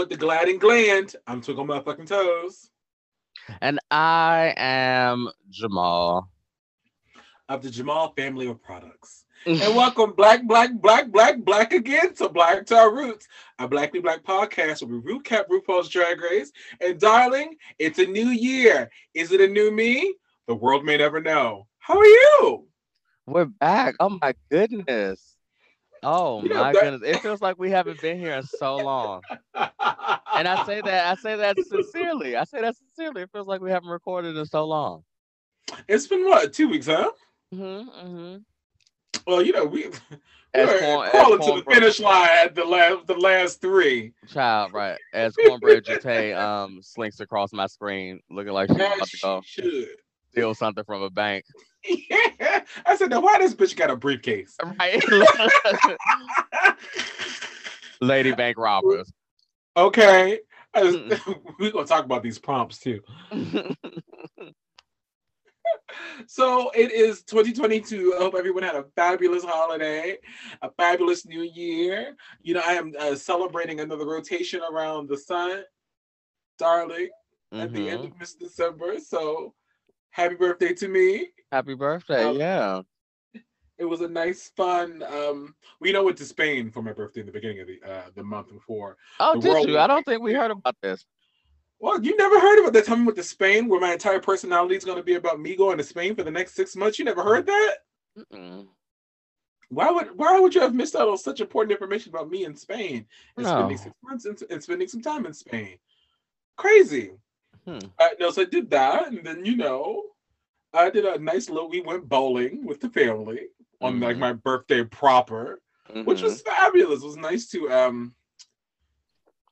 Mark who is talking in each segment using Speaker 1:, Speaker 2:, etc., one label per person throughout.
Speaker 1: Put the glad in gland. I'm twinkle fucking toes.
Speaker 2: And I am Jamal.
Speaker 1: Of the Jamal family of products. and welcome black, black, black, black, black again to Black to Our Roots, a Blackly Black podcast where we recap RuPaul's Drag Race. And darling, it's a new year. Is it a new me? The world may never know. How are you?
Speaker 2: We're back. Oh my goodness. Oh my
Speaker 1: that-
Speaker 2: goodness. It feels like we haven't been here in so long. And I say that I say that sincerely. I say that sincerely. It feels like we haven't recorded in so long.
Speaker 1: it's been what, two weeks, huh?
Speaker 2: Mm-hmm, mm-hmm.
Speaker 1: Well, you know, we
Speaker 2: As
Speaker 1: we're
Speaker 2: corn- as
Speaker 1: crawling to the finish line at the last the last three.
Speaker 2: Child, right. As Kornbread Jeté um slinks across my screen looking like she's about to go
Speaker 1: she should.
Speaker 2: steal something from a bank.
Speaker 1: Yeah. I said, now why this bitch got a briefcase?
Speaker 2: Right. Lady Bank robbers.
Speaker 1: Okay. We're gonna talk about these prompts too. So it is 2022. I hope everyone had a fabulous holiday, a fabulous new year. You know, I am uh, celebrating another rotation around the sun, darling, at the end
Speaker 2: Mhm.
Speaker 1: of Miss December. So happy birthday to me.
Speaker 2: Happy birthday.
Speaker 1: Um,
Speaker 2: yeah.
Speaker 1: It was a nice, fun. Um, we know went to Spain for my birthday in the beginning of the uh, the month before.
Speaker 2: Oh,
Speaker 1: the
Speaker 2: did you? I don't think we heard about this.
Speaker 1: Well, you never heard about that time with the Spain, where my entire personality is going to be about me going to Spain for the next six months. You never heard that?
Speaker 2: Mm-mm.
Speaker 1: Why would Why would you have missed out on such important information about me in Spain and spending six months and, and spending some time in Spain? Crazy.
Speaker 2: Hmm.
Speaker 1: Uh, no, so I did that, and then you know, I did a nice little. We went bowling with the family on like
Speaker 2: Mhm.
Speaker 1: my birthday proper. which
Speaker 2: Mhm.
Speaker 1: was fabulous. It was nice to um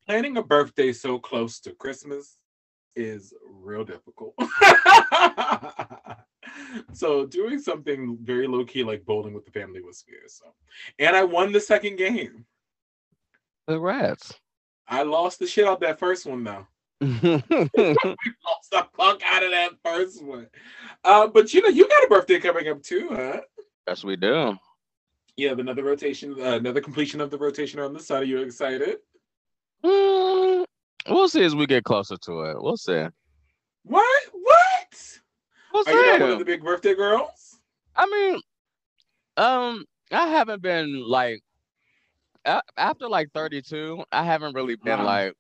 Speaker 1: planning a birthday so close to Christmas is real difficult. so doing something very low key like bowling with the family was good. So and I won the second game.
Speaker 2: Congrats.
Speaker 1: I lost the shit out that first one though. We lost the fuck out of that first one. Uh, but you know, you got a birthday coming up too, huh?
Speaker 2: yes, we do.
Speaker 1: You have another rotation, uh, another completion of the rotation on the side. Are you excited?
Speaker 2: Mm, we'll see as we get closer to it. We'll see.
Speaker 1: What? What?
Speaker 2: We'll
Speaker 1: Are you not one of the big birthday girls?
Speaker 2: I mean, um, I haven't been like after like 32. I haven't really been
Speaker 1: Uh-huh.
Speaker 2: like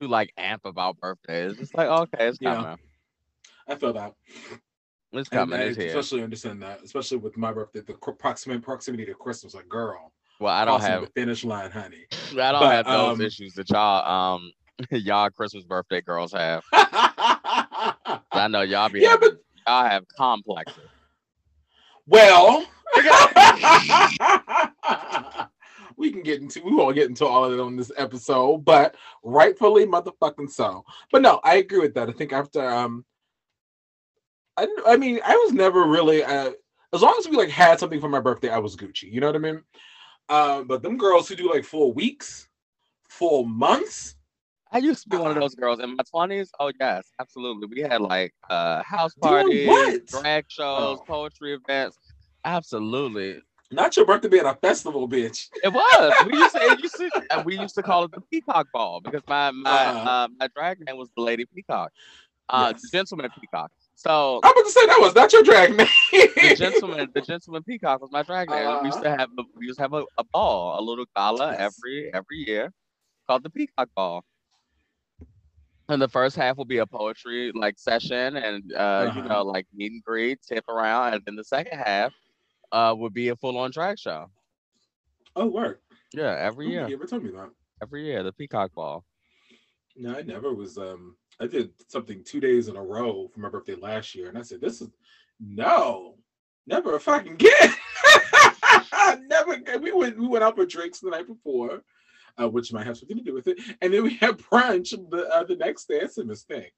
Speaker 2: too like amp about birthdays. It's like okay, it's
Speaker 1: Yeah.
Speaker 2: coming.
Speaker 1: I feel that.
Speaker 2: It's coming. It's here.
Speaker 1: especially understand that, especially with my birthday, the proximate proximity to Christmas. Like, girl,
Speaker 2: Well, I don't have
Speaker 1: the finish line, honey.
Speaker 2: I don't
Speaker 1: but,
Speaker 2: have those
Speaker 1: um,
Speaker 2: issues that y'all um y'all Christmas birthday girls have. I know y'all be
Speaker 1: yeah,
Speaker 2: having,
Speaker 1: but
Speaker 2: y'all have complexes.
Speaker 1: well, we can get into we won't get into all of it on this episode, but rightfully motherfucking so. But no, I agree with that. I think after um, I I mean I was never really uh, as long as we like had something for my birthday, I was Gucci. You know what I mean? Um, but them girls who do like full weeks, full months.
Speaker 2: I used to be one of
Speaker 1: Uh-uh.
Speaker 2: those girls in my twenties. Oh yes, absolutely. We had like uh house parties, drag shows,
Speaker 1: Oh.
Speaker 2: poetry events. Absolutely.
Speaker 1: Not your birthday being a festival, bitch.
Speaker 2: It was. We used to, it used to we used to call it the Peacock Ball because my my
Speaker 1: Uh-huh.
Speaker 2: uh, my drag name was the Lady Peacock. Uh
Speaker 1: Yes.
Speaker 2: Gentleman Peacock. So
Speaker 1: I'm about to say that was not your drag name.
Speaker 2: the gentleman, the gentleman peacock was my drag name. we used to have a, we used to have a, a ball, a little gala
Speaker 1: Yes.
Speaker 2: every every year called the Peacock Ball. And the first half will be a poetry like session and uh, you
Speaker 1: Uh-huh.
Speaker 2: know like meet and greet, tip around, and then the second half uh would be a full on drag show.
Speaker 1: oh, work.
Speaker 2: Yeah, every year,
Speaker 1: You ever told me that?
Speaker 2: every year the Peacock Ball.
Speaker 1: No, I never was. Um, I did something two days in a row for my birthday last year, and I said, "This is no, never a fucking again." never. We went. We went out for drinks the night before, uh, which might have something to do with it, and then we had brunch the uh, the next day. That's a mistake.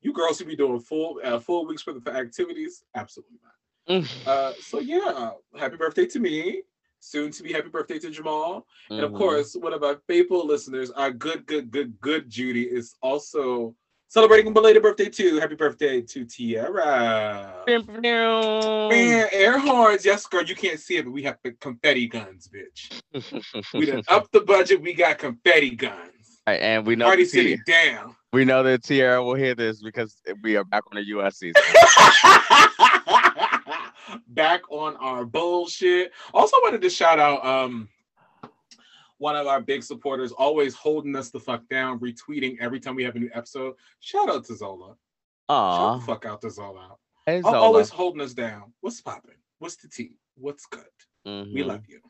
Speaker 1: You girls should be doing full uh, full weeks worth of activities, absolutely not. Uh, so yeah, happy birthday to me. Soon to be happy birthday to Jamal. And of
Speaker 2: Mhm.
Speaker 1: course, one of our faithful listeners, our good, good, good, good Judy, is also celebrating a belated birthday too. Happy birthday to Tiara. Man, air horns. Yes, girl, you can't see it, but we have confetti guns, bitch. We done up the budget. We got confetti guns.
Speaker 2: Right, and we know
Speaker 1: Party City down.
Speaker 2: we know that Tierra will hear this because we are back on the US season.
Speaker 1: back on our bullshit. Also wanted to shout out um one of our big supporters, always holding us the fuck down, retweeting every time we have a new episode. Shout out to Zola. Shout
Speaker 2: Aw,
Speaker 1: the fuck out to Zola.
Speaker 2: hey Zola.
Speaker 1: Always holding us down. What's popping? What's the tea? What's good? We
Speaker 2: Mhm.
Speaker 1: love you.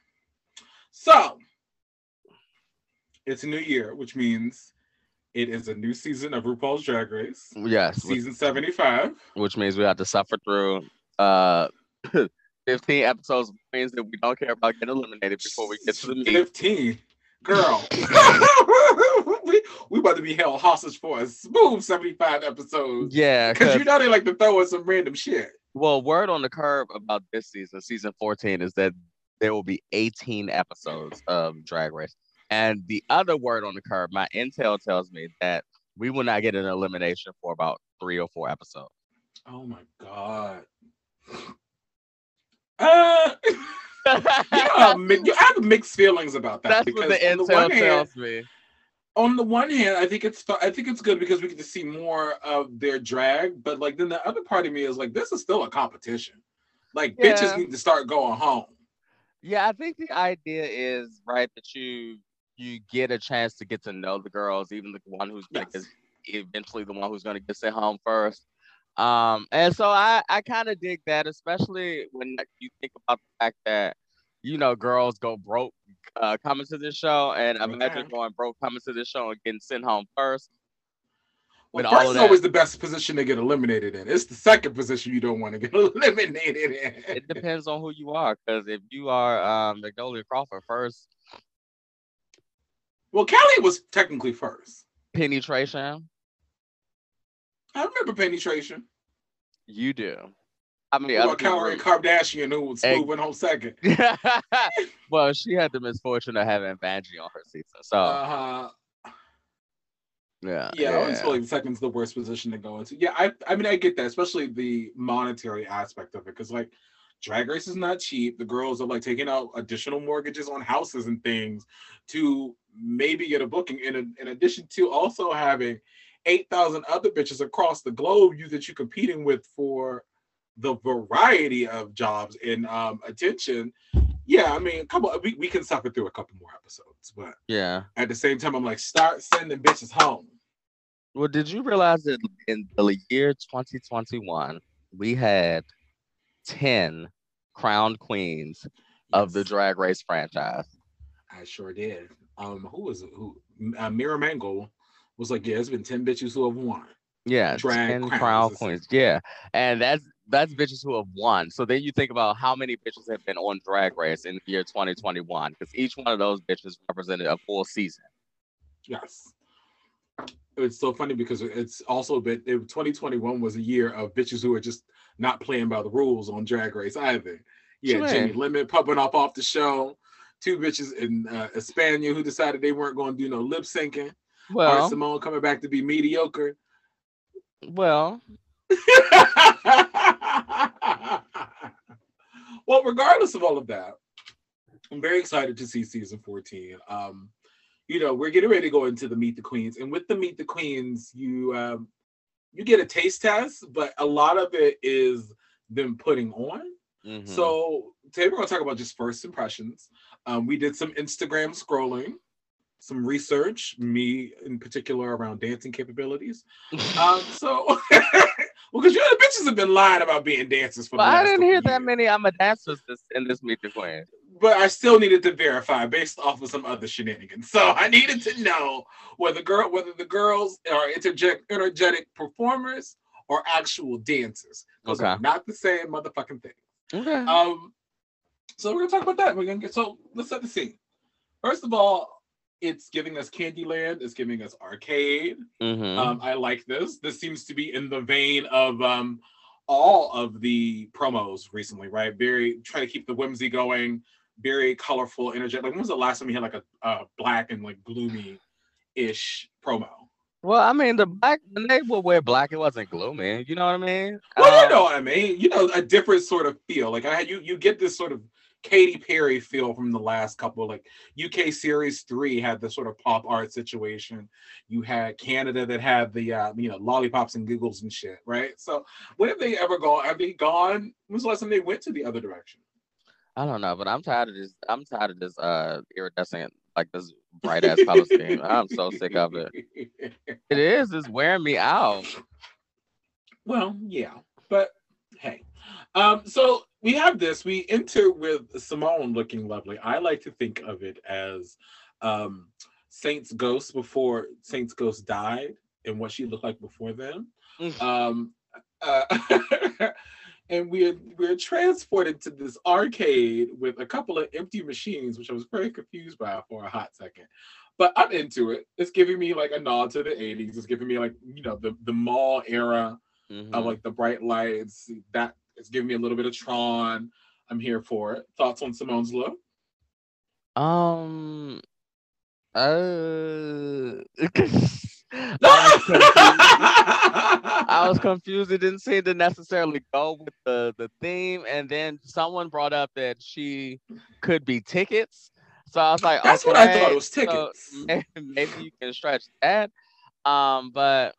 Speaker 1: So it's a new year, which means it is a new season of RuPaul's Drag Race,
Speaker 2: Yes, which,
Speaker 1: season 75.
Speaker 2: which means we have to suffer through uh 15 episodes of queens that we don't care about getting eliminated before we get to the meat.
Speaker 1: 15. Girl. we, we about to be held hostage for a smooth 75 episodes.
Speaker 2: Yeah,
Speaker 1: Because you know they like to throw in some random shit.
Speaker 2: well, word on the curb about this season, season 14, is that there will be 18 episodes of Drag Race. And the other word on the curb, my intel tells me that we will not get an elimination for about three or four episodes.
Speaker 1: Oh my God. Uh, you know, mi- you- I have mixed feelings about that.
Speaker 2: That's what the
Speaker 1: on the one hand-
Speaker 2: tells me.
Speaker 1: on the one hand, I think it's I think it's good because we get to see more of their drag, but like then the other part of me is like, this is still a competition. Like
Speaker 2: Yeah.
Speaker 1: bitches need to start going home.
Speaker 2: Yeah, I think the idea is right that you you get a chance to get to know the girls, even the one who's
Speaker 1: Yes.
Speaker 2: get eventually the one who's gonna get sent home first. Um, and so I I kind of dig that, especially when you think about the fact that you know girls go broke uh, coming to this show, and imagine
Speaker 1: Okay.
Speaker 2: going broke coming to this show and getting sent home first.
Speaker 1: Well, first is always the best position to get eliminated in. It's the second position you don't want to get eliminated in.
Speaker 2: It depends on who you are, because if you are um, Magnolia Crawford first,
Speaker 1: Well, Kelly was technically first.
Speaker 2: Penny Tration,
Speaker 1: I remember Penny Tration.
Speaker 2: you do. I mean,
Speaker 1: What
Speaker 2: other
Speaker 1: about
Speaker 2: people Kalorie
Speaker 1: Kardashian who was
Speaker 2: Egg-
Speaker 1: went home second.
Speaker 2: well, she had the misfortune of having Vanjie on her season. So
Speaker 1: Uh-huh.
Speaker 2: yeah,
Speaker 1: Yeah, I always feel like second's the worst position to go into. Yeah, I I mean I get that, especially the monetary aspect of it, because like drag race is not cheap. The girls are like taking out additional mortgages on houses and things to maybe get a booking. In in addition to also having eight thousand other bitches across the globe you that you're competing with for the variety of jobs and um attention. Yeah, I mean, a couple we, we can suffer through a couple more episodes, but
Speaker 2: yeah.
Speaker 1: at the same time, I'm like, start sending bitches home.
Speaker 2: Well, did you realize that in the year 2021 we had 10 crowned queens of the Drag Race franchise?
Speaker 1: I sure did. Um, who was? Who? Uh, Mira Mango was like, yeah, it's been ten bitches who have won.
Speaker 2: Yeah,
Speaker 1: Drag
Speaker 2: 10
Speaker 1: crowns
Speaker 2: crown queens. Yeah, and that's that's bitches who have won. So then you think about how many bitches have been on Drag Race in the year 2021, because each one of those bitches represented a full season.
Speaker 1: Yes. It's so funny because it's also been it, 2021 was a year of bitches who are just not playing by the rules on Drag Race either. Yeah,
Speaker 2: Sure.
Speaker 1: Jimmy Limit popping up off the show. Two bitches in uh, Espana who decided they weren't going to do no lip syncing.
Speaker 2: Well,
Speaker 1: Symone coming back to be mediocre.
Speaker 2: well,
Speaker 1: well, regardless of all of that, I'm very excited to see season 14. Um, you know, we're getting ready to go into the Meet the Queens, and with the Meet the Queens, you um, you get a taste test, but a lot of it is them putting on.
Speaker 2: mhm.
Speaker 1: So today we're going to talk about just first impressions. Um, we did some Instagram scrolling, some research, me in particular around dancing capabilities. Um, so, well, because you know the bitches have been lying about being dancers for.
Speaker 2: But I didn't hear that many I'm a dancer in this Meet the Queen.
Speaker 1: But I still needed to verify based off of some other shenanigans. So I needed to know whether girl whether the girls are interject, energetic performers or actual dancers. Those are
Speaker 2: Okay.
Speaker 1: not the same motherfucking thing.
Speaker 2: Okay.
Speaker 1: Um, so we're gonna talk about that. We're gonna get so let's set the scene. First of all, it's giving us Candyland. It's giving us arcade.
Speaker 2: Mhm.
Speaker 1: Um, I like this. This seems to be in the vein of um, all of the promos recently, right? Very try to keep the whimsy going. Very colorful, energetic. Like when was the last time we had like a, a black and like gloomy ish promo?
Speaker 2: well, I mean, the black when they would wear black, it wasn't gloomy. You know what I mean?
Speaker 1: Well, you
Speaker 2: Um,
Speaker 1: know what I mean. You know, a different sort of feel. Like I had you, you get this sort of Katy Perry feel from the last couple. Like UK Series Three had the sort of pop art situation. You had Canada that had the uh, you know lollipops and giggles and shit, right? So when have they ever gone? Have they gone? Was the last time they went to the other direction?
Speaker 2: I don't know, but I'm tired of this. I'm tired of this uh iridescent, like this bright ass color scheme. I'm so sick of it. It is. It's wearing me out.
Speaker 1: Well, yeah, but hey, um, so we have this. We enter with Symone looking lovely. I like to think of it as um, Saint's ghost before Saint's ghost died and what she looked like before then.
Speaker 2: Mm.
Speaker 1: Um, uh, and we're we're transported to this arcade with a couple of empty machines, which I was very confused by for a hot second. But I'm into it. It's giving me like a nod to the 80s. It's giving me like, you know, the, the mall era
Speaker 2: Mhm.
Speaker 1: of like the bright lights. That it's giving me a little bit of Tron. I'm here for it. Thoughts on Symone's look?
Speaker 2: Um. Uh. I was confused. I was confused. It didn't seem to necessarily go with the the theme, and then someone brought up that she could be tickets. So I was like,
Speaker 1: That's what I thought. It was tickets.
Speaker 2: maybe, maybe you can stretch that. Um, but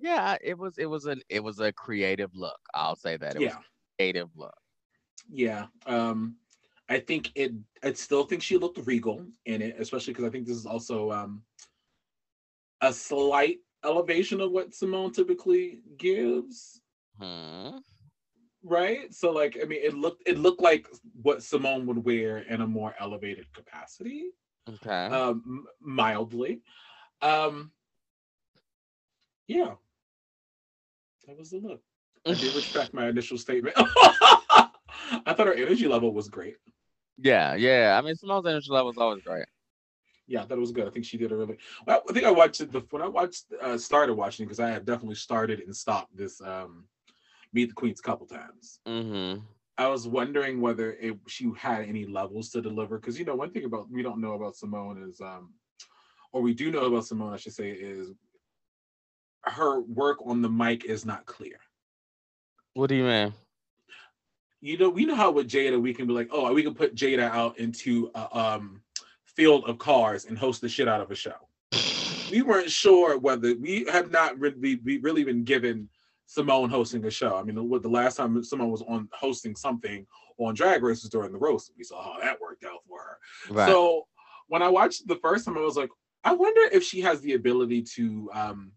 Speaker 2: yeah, it was it was an it was a creative look. I'll say that it was
Speaker 1: yeah.
Speaker 2: a creative look.
Speaker 1: Yeah. Um, I think it. I still think she looked regal in it, especially because I think this is also um, a slight elevation of what Symone typically gives,
Speaker 2: Hmm.
Speaker 1: right? So, like, I mean, it looked it looked like what Symone would wear in a more elevated capacity,
Speaker 2: Okay.
Speaker 1: um, mildly. Um, yeah, that was the look. I did retract my initial statement. I thought her energy level was great.
Speaker 2: yeah, yeah. I mean, Symone's energy level is always great.
Speaker 1: Yeah, I thought it was good. I think she did a really. Well, I think I watched it the when I watched uh, started watching because I have definitely started and stopped this um Meet the Queens a couple times.
Speaker 2: Mm-hmm.
Speaker 1: I was wondering whether it, she had any levels to deliver because you know one thing about we don't know about Symone is um or we do know about Symone I should say is her work on the mic is not clear.
Speaker 2: What do you mean?
Speaker 1: you know, we know how with Jada we can be like, oh, we can put Jada out into a um, field of cars and host the shit out of a show. We weren't sure whether we have not really we really been given Symone hosting a show. I mean, what the last time Symone was on hosting something on Drag Race was during the roast. We saw how that worked out for her.
Speaker 2: Right.
Speaker 1: So when I watched the first time, I was like, I wonder if she has the ability to um,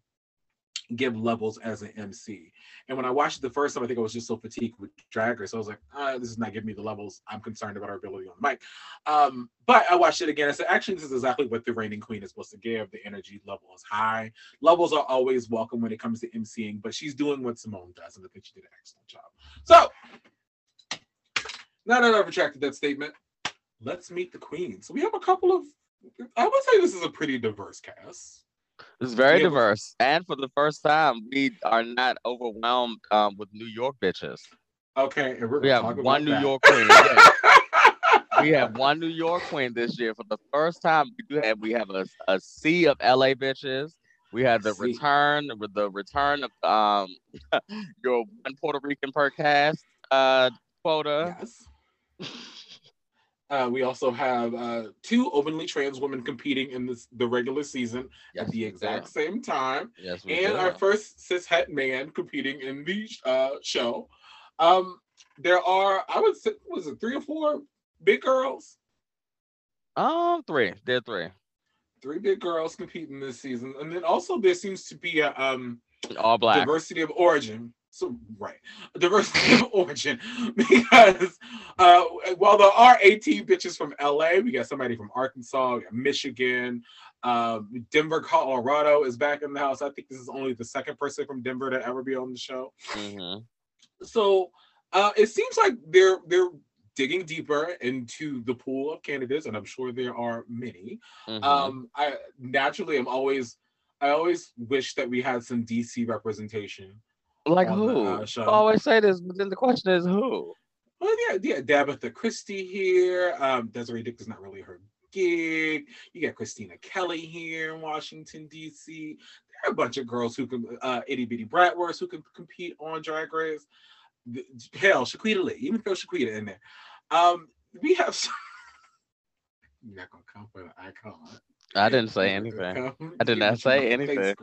Speaker 1: give levels as an MC. And when I watched it the first time, I think I was just so fatigued with Drag Race. I was like, ah, this is not giving me the levels. I'm concerned about her ability on the mic. Um, but I watched it again. I said, actually, this is exactly what the reigning queen is supposed to give. The energy level is high. Levels are always welcome when it comes to MCing, but she's doing what Symone does, and I think she did an excellent job. So, now that I've retracted that statement, let's meet the queen. So we have a couple of. I would say this is a pretty diverse cast.
Speaker 2: It's very
Speaker 1: Yeah,
Speaker 2: diverse, and for the first time, we are not overwhelmed um, with New York bitches.
Speaker 1: Okay, and we're
Speaker 2: We have
Speaker 1: talk about
Speaker 2: one New
Speaker 1: that.
Speaker 2: York queen. Yeah. we have one New York queen this year for the first time. We do have we have a, a sea of LA bitches. We have the return with the return of um your one Puerto Rican per cast uh quota.
Speaker 1: Yes. Uh, we also have uh, two openly trans women competing in this the regular season
Speaker 2: Yes,
Speaker 1: at the exact
Speaker 2: do.
Speaker 1: same time,
Speaker 2: Yes,
Speaker 1: and
Speaker 2: do.
Speaker 1: our first cishet man competing in the uh, show. Um, there are, I would say, was it three or four big girls?
Speaker 2: um three. They're three.
Speaker 1: Three big girls competing this season, and then also there seems to be a um,
Speaker 2: All black.
Speaker 1: diversity of origin. So right, diversity of origin because uh, while there are 18 bitches from LA, we got somebody from Arkansas, we got Michigan, um, Denver, Colorado is back in the house. I think this is only the second person from Denver to ever be on the show.
Speaker 2: hmm
Speaker 1: So uh, it seems like they're they're digging deeper into the pool of candidates, and I'm sure there are many.
Speaker 2: hmm
Speaker 1: Um, I naturally am always I always wish that we had some DC representation.
Speaker 2: Like who?
Speaker 1: uh.
Speaker 2: I always say this, but then the question is who?
Speaker 1: Well, yeah, yeah, Tabitha Christie here. Um, Desiree Dick is not really her gig. You got Christina Kelly here in Washington D.C. There are a bunch of girls who can, uh, itty bitty Bratwurst who can compete on Drag Race. Hell, Shi-Queeta-Lee, even throw Shi-Queeta in there. Um, we have. Some... You're not gonna come for the icon.
Speaker 2: I didn't say anything. I did not say anything.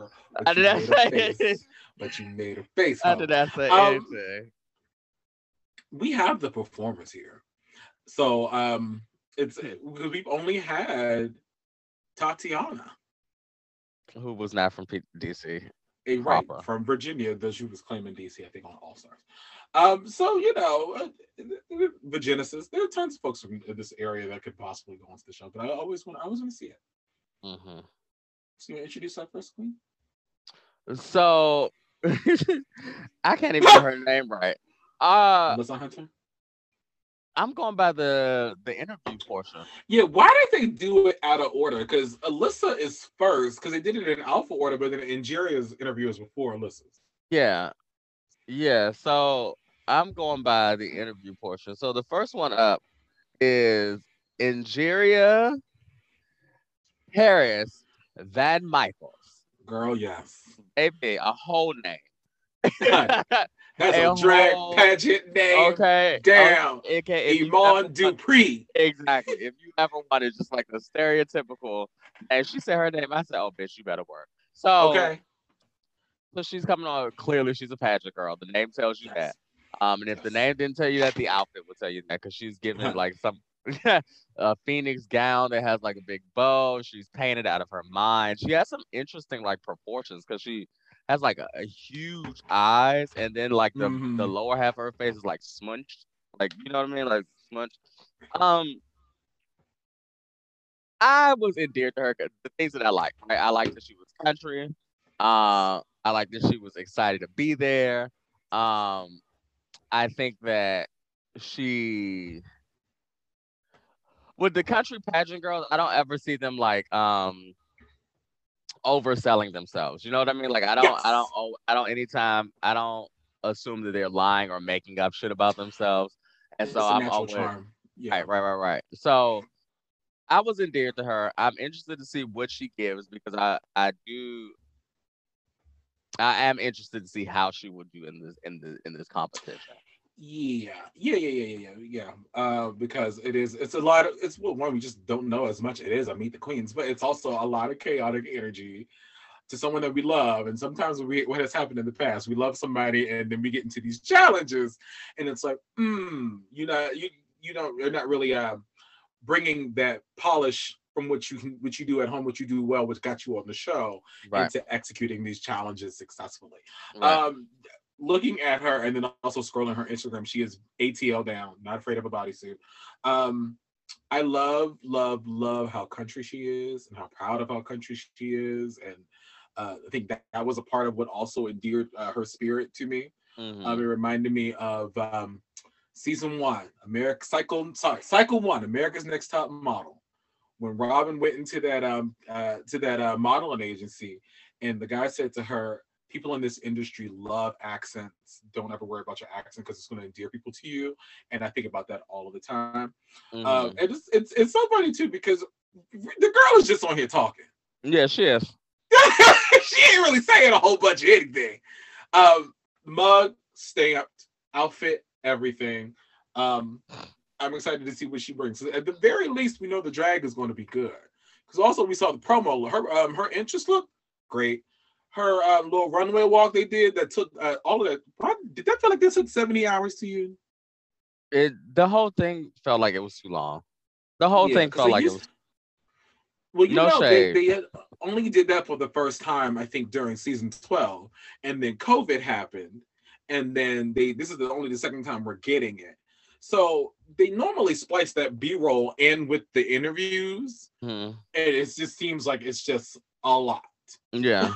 Speaker 2: I did not say anything.
Speaker 1: But you made a face.
Speaker 2: I did not say um, anything.
Speaker 1: We have the performers here, so um, it's we've only had Tatiana,
Speaker 2: who was not from P- DC.
Speaker 1: A right proper. from Virginia, though she was claiming DC, I think, on All Stars. Um, so you know, uh, the Genesis. There are tons of folks from this area that could possibly go onto the show, but I always want, I always want to see it. Mm-hmm. So you introduce our first queen.
Speaker 2: So I can't even get her name right. Uh,
Speaker 1: Alyssa Hunter.
Speaker 2: I'm going by the the interview portion.
Speaker 1: Yeah, why did they do it out of order? Because Alyssa is first, because they did it in alpha order, but then Angeria's interview is before Alyssa's.
Speaker 2: Yeah, yeah. So I'm going by the interview portion. So the first one up is Angeria Harris Van Michaels.
Speaker 1: Girl, yes.
Speaker 2: AP, a whole name.
Speaker 1: That's a, a drag whole, pageant name.
Speaker 2: Okay.
Speaker 1: Damn. Okay. AKA Iman Dupree.
Speaker 2: Exactly. If you ever wanted just like a stereotypical, and she said her name, I said, "Oh, bitch, you better work." So
Speaker 1: okay.
Speaker 2: So she's coming on. Clearly, she's a pageant girl. The name tells you yes. that. Um, and if yes. the name didn't tell you that, the outfit will tell you that because she's giving like some a phoenix gown that has like a big bow. She's painted out of her mind. She has some interesting like proportions because she has like a, a, huge eyes, and then like the mm-hmm. the lower half of her face is like smunched, like you know what I mean, like smunched. Um, I was endeared to her. The things that I like, right? I like that she was country. Uh, I like that she was excited to be there. Um, I think that she with the country pageant girls, I don't ever see them like um overselling themselves. You know what I mean? Like I don't, yes. I don't, I don't. Anytime I don't assume that they're lying or making up shit about themselves, and so I'm always yeah. right, right, right, right. So I was endeared to her. I'm interested to see what she gives because I, I do. I am interested to see how she would do in this in the in this competition.
Speaker 1: Yeah, yeah, yeah, yeah, yeah, yeah. Uh, because it is, it's a lot of, it's well, one we just don't know as much. It is I Meet the Queens, but it's also a lot of chaotic energy to someone that we love. And sometimes we, what has happened in the past, we love somebody, and then we get into these challenges, and it's like, hmm, you know, you you know, you're not really uh, bringing that polish from what you can, what you do at home, what you do well, what got you on the show, right. into executing these challenges successfully. Right. Um, looking at her and then also scrolling her Instagram, she is ATL down, not afraid of a bodysuit. Um, I love, love, love how country she is and how proud of how country she is. And uh, I think that, that was a part of what also endeared uh, her spirit to me. Mm-hmm. Um, it reminded me of um, season one, America Cycle, sorry, Cycle One, America's Next Top Model. When Robin went into that um uh, to that uh, modeling agency, and the guy said to her, people in this industry love accents. Don't ever worry about your accent because it's going to endear people to you. And I think about that all of the time. Mm-hmm. Um, and it's, it's it's so funny too because the girl is just on here talking.
Speaker 2: Yeah, she is.
Speaker 1: she ain't really saying a whole bunch of anything. Um, mug, stamped, outfit, everything. Um, I'm excited to see what she brings. At the very least, we know the drag is going to be good. Because also we saw the promo. Her um, her interest look great her uh, little runway walk they did that took uh, all of that. Did that feel like this took 70 hours to you?
Speaker 2: It the whole thing felt like it was too long. The whole yeah, thing felt like used, it was.
Speaker 1: Well, you no know, shade. they, they only did that for the first time, I think, during season 12. And then COVID happened. And then they this is the only the second time we're getting it. So they normally splice that B-roll in with the interviews. Mm-hmm. And it just seems like it's just a lot.
Speaker 2: Yeah.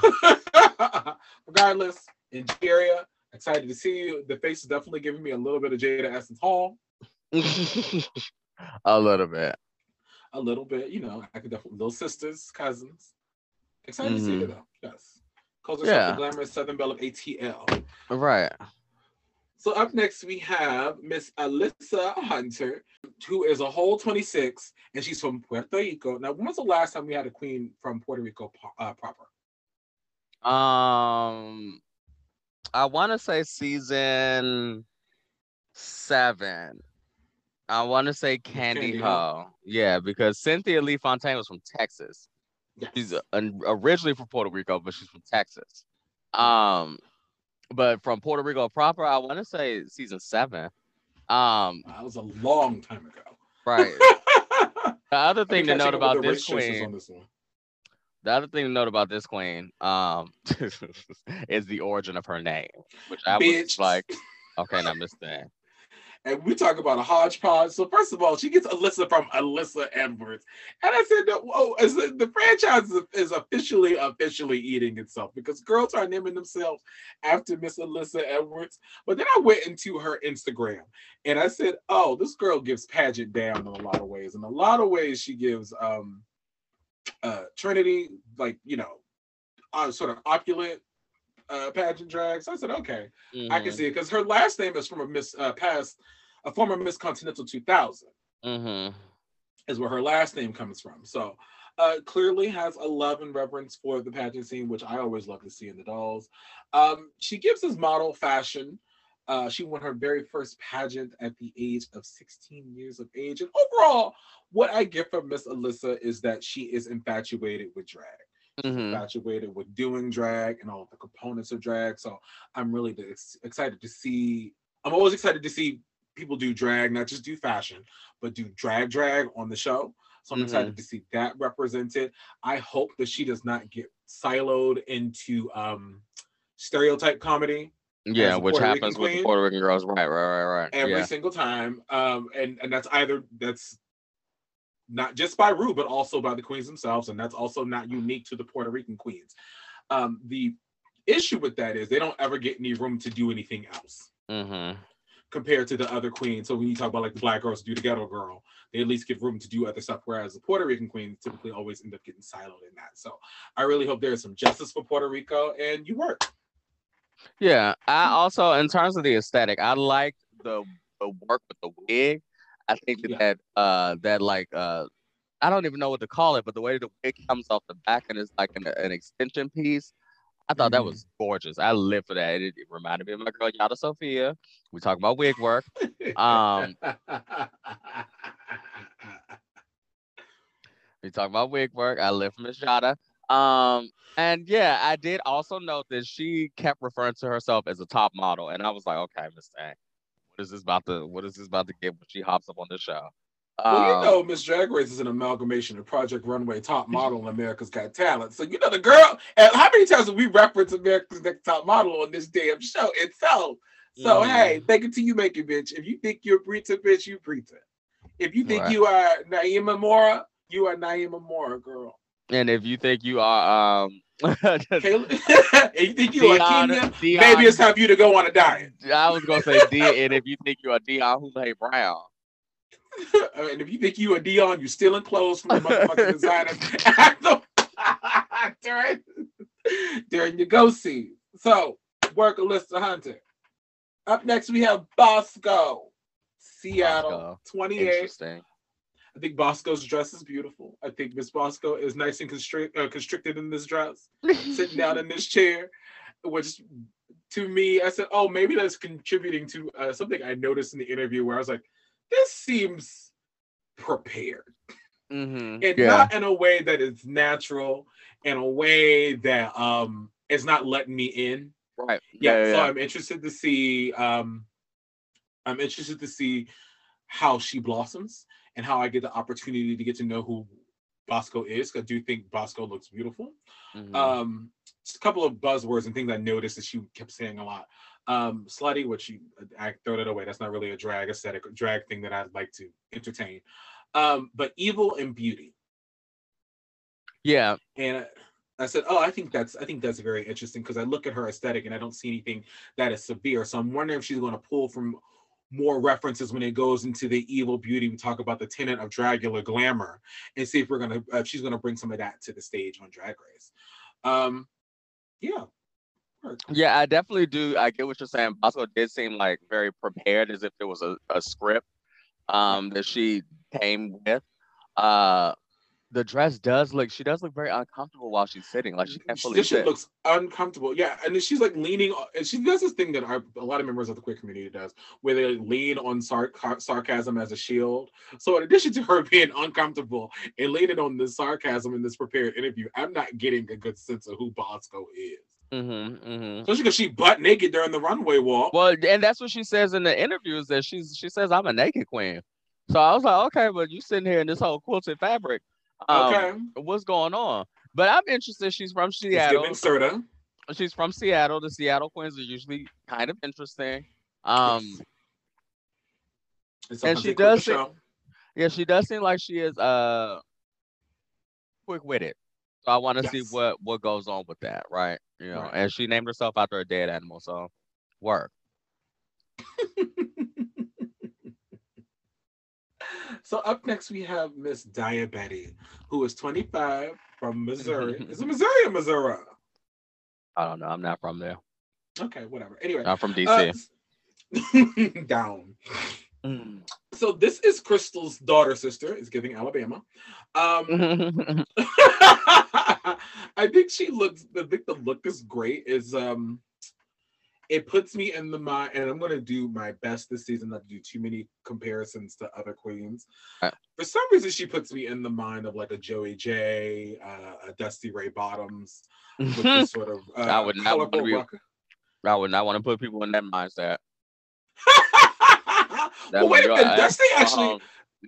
Speaker 1: Regardless, Angeria, excited to see you. The face is definitely giving me a little bit of Jada Essence Hall.
Speaker 2: a little bit.
Speaker 1: A little bit, you know, I could definitely little sisters, cousins. Excited mm-hmm. to see you mm-hmm. though. Yes. Calls herself yeah. the glamorous Southern Belle of ATL.
Speaker 2: Right.
Speaker 1: So up next we have Miss Alyssa Hunter, who is a whole 26, and she's from Puerto Rico. Now, when was the last time we had a queen from Puerto Rico uh, proper?
Speaker 2: Um, I want to say season seven. I want to say Kandy,
Speaker 1: Kandy
Speaker 2: Ho. Yeah, because Cynthia Lee Fontaine was from Texas.
Speaker 1: Yes.
Speaker 2: She's originally from Puerto Rico, but she's from Texas. Um, but from Puerto Rico proper, I want to say season seven. Um,
Speaker 1: that was a long time ago.
Speaker 2: right. The other thing to note about this queen,
Speaker 1: on this one.
Speaker 2: the other thing to note about this queen, um, is the origin of her name, which I was like, okay, now Miss Thing.
Speaker 1: And we talk about a hodgepodge. So first of all, she gets Alyssa from Alyssa Edwards, and I said! As the, the franchise is, is officially officially eating itself because girls are naming themselves after Miss Alyssa Edwards. But then I went into her Instagram and I said, "Oh, this girl gives pageant down in a lot of ways. In a lot of ways, she gives um, uh, Trinity like you know, uh, sort of opulent." Uh, pageant drag. So I said, okay, I can
Speaker 2: Mhm,
Speaker 1: see it because her last name is from a Miss uh, past, a former Miss Continental 2000
Speaker 2: mhm.
Speaker 1: is where her last name comes from. So uh, clearly has a love and reverence for the pageant scene, which I always love to see in the dolls. Um, she gives us model fashion. Uh, she won her very first pageant at the age of 16 years of age. And overall, what I get from Miss Alyssa is that she is infatuated with drag
Speaker 2: Mhm.
Speaker 1: infatuated with doing drag and all the components of drag. So I'm really ex- excited to see. I'm always excited to see people do drag, not just do fashion, but do drag drag on the show. So I'm
Speaker 2: Mhm.
Speaker 1: excited to see that represented. I hope that she does not get siloed into um, stereotype comedy
Speaker 2: Yeah, which
Speaker 1: Puerto
Speaker 2: happens with the. Puerto Rican girls. Right, right, right, right.
Speaker 1: every
Speaker 2: yeah.
Speaker 1: single time. Um, and and that's either that's not just by Ru, but also by the queens themselves, and that's also not unique to the Puerto Rican queens. Um, the issue with that is they don't ever get any room to do anything else
Speaker 2: Mm-hmm.
Speaker 1: compared to the other queens. So when you talk about like the black girls do the ghetto girl, they at least give room to do other stuff, whereas the Puerto Rican queens typically always end up getting siloed in that. So I really hope there is some justice for Puerto Rico, and you work.
Speaker 2: Yeah, I also, in terms of the aesthetic, I like the the work with the wig. I think that
Speaker 1: Yeah.
Speaker 2: that uh that like uh I don't even know what to call it, but the way the wig comes off the back and is like an, an extension piece, I thought that
Speaker 1: Mhm.
Speaker 2: was gorgeous. I live for that. It, it reminded me of my girl Yara Sofia. We talk about wig work. Um, We talk about wig work. I live for Miss Yara. Um, and yeah, I did also note that she kept referring to herself as a top model, and I was like, okay, Miss Thang, what is this about to what is this about to get when she hops up on the show?
Speaker 1: Well, you
Speaker 2: Um,
Speaker 1: know, Miss Drag Race is an amalgamation of Project Runway, Top Model, and America's Got Talent. So you know the girl. And how many times have we referenced America's Next Top Model on this damn show itself? So
Speaker 2: Mhm.
Speaker 1: hey, take it till you make it, bitch. If you think you're Brita, bitch, you Brita. If you think
Speaker 2: Right.
Speaker 1: you are Naima Mora, you are Naima Mora, girl.
Speaker 2: And if you think you are um
Speaker 1: if you think you are Keenyah,
Speaker 2: Dion-
Speaker 1: maybe it's time for you to go on a diet.
Speaker 2: I was gonna say D, and if you think you are Dion Hule Brown,
Speaker 1: and if you think you are Dion, you're stealing clothes from the motherfucking the- during, during your go see. So, work Alyssa Hunter. Up next, we have Bosco, Seattle,
Speaker 2: Bosco.
Speaker 1: 28.
Speaker 2: Interesting.
Speaker 1: I think Bosco's dress is beautiful. I think Miss Bosco is nice and constrict, uh, constricted in this dress, sitting down in this chair, which to me, I said, oh, maybe that's contributing to uh, something I noticed in the interview where I was like, this seems prepared
Speaker 2: Mhm.
Speaker 1: and
Speaker 2: Yeah.
Speaker 1: not in a way that is natural, in a way that um is not letting me in.
Speaker 2: Right.
Speaker 1: Yeah,
Speaker 2: Yeah.
Speaker 1: so
Speaker 2: yeah.
Speaker 1: I'm interested to see um I'm interested to see how she blossoms and how I get the opportunity to get to know who Bosco is. I do think Bosco looks beautiful.
Speaker 2: Mhm.
Speaker 1: Um just a couple of buzzwords and things I noticed that she kept saying a lot. Um slutty, which you I throw that away. That's not really a drag aesthetic drag thing that I'd like to entertain. Um, but evil and beauty.
Speaker 2: yeah.
Speaker 1: And I said, "Oh, I think that's I think that's very interesting because I look at her aesthetic and I don't see anything that is severe. So I'm wondering if she's going to pull from more references when it goes into the evil beauty. We talk about the tenet of Dragula glamour, and see if we're gonna if she's gonna bring some of that to the stage on Drag Race. Um, yeah,
Speaker 2: Yeah, I definitely do. I get what you're saying. Bosco did seem like very prepared, as if there was a, a script um, that she came with. Uh, the dress does look. She does look very uncomfortable while she's sitting. Like she can't fully
Speaker 1: this shit
Speaker 2: sit.
Speaker 1: looks uncomfortable. Yeah, and she's like leaning, and she does this thing that our, a lot of members of the queer community does, where they lean on sar- sarcasm as a shield. So in addition to her being uncomfortable and leaning on the sarcasm in this prepared interview, I'm not getting a good sense of who Bosco is,
Speaker 2: Mm-hmm, mm-hmm.
Speaker 1: especially because she butt naked during the runway walk.
Speaker 2: Well, and that's what she says in the interviews that she's she says I'm a naked queen. So I was like, okay, but you sitting here in this whole quilted fabric. Um,
Speaker 1: okay,
Speaker 2: What's going on? But I'm interested. She's from Seattle.
Speaker 1: Serta.
Speaker 2: She's from Seattle. The Seattle Queens are usually kind of interesting. Um,
Speaker 1: Yes. And,
Speaker 2: she
Speaker 1: they quit the
Speaker 2: does seem- yeah, she does seem like she is uh quick witted. So I want to see what what goes on with that, right? You know,
Speaker 1: Right.
Speaker 2: and she named herself after a dead animal, so work.
Speaker 1: So up next we have Miss Daya Betty, who is 25 from Missouri. is it Missouri or Missouri?
Speaker 2: I don't know. I'm not from there.
Speaker 1: Okay, whatever. Anyway,
Speaker 2: I'm from DC.
Speaker 1: uh, down.
Speaker 2: Mm.
Speaker 1: So this is Crystal's daughter sister. Is giving Alabama. Um, I think she looks. I think the look is great. Is um, it puts me in the mind, and I'm gonna do my best this season not to do too many comparisons to other queens.
Speaker 2: Uh.
Speaker 1: For some reason, she puts me in the mind of like a Joey Jay, uh, a Dusty Ray Bottoms, with this sort of uh,
Speaker 2: I would not be-
Speaker 1: rock.
Speaker 2: I would not want to put people in that mindset.
Speaker 1: well, wait a minute. Dusty actually.
Speaker 2: home.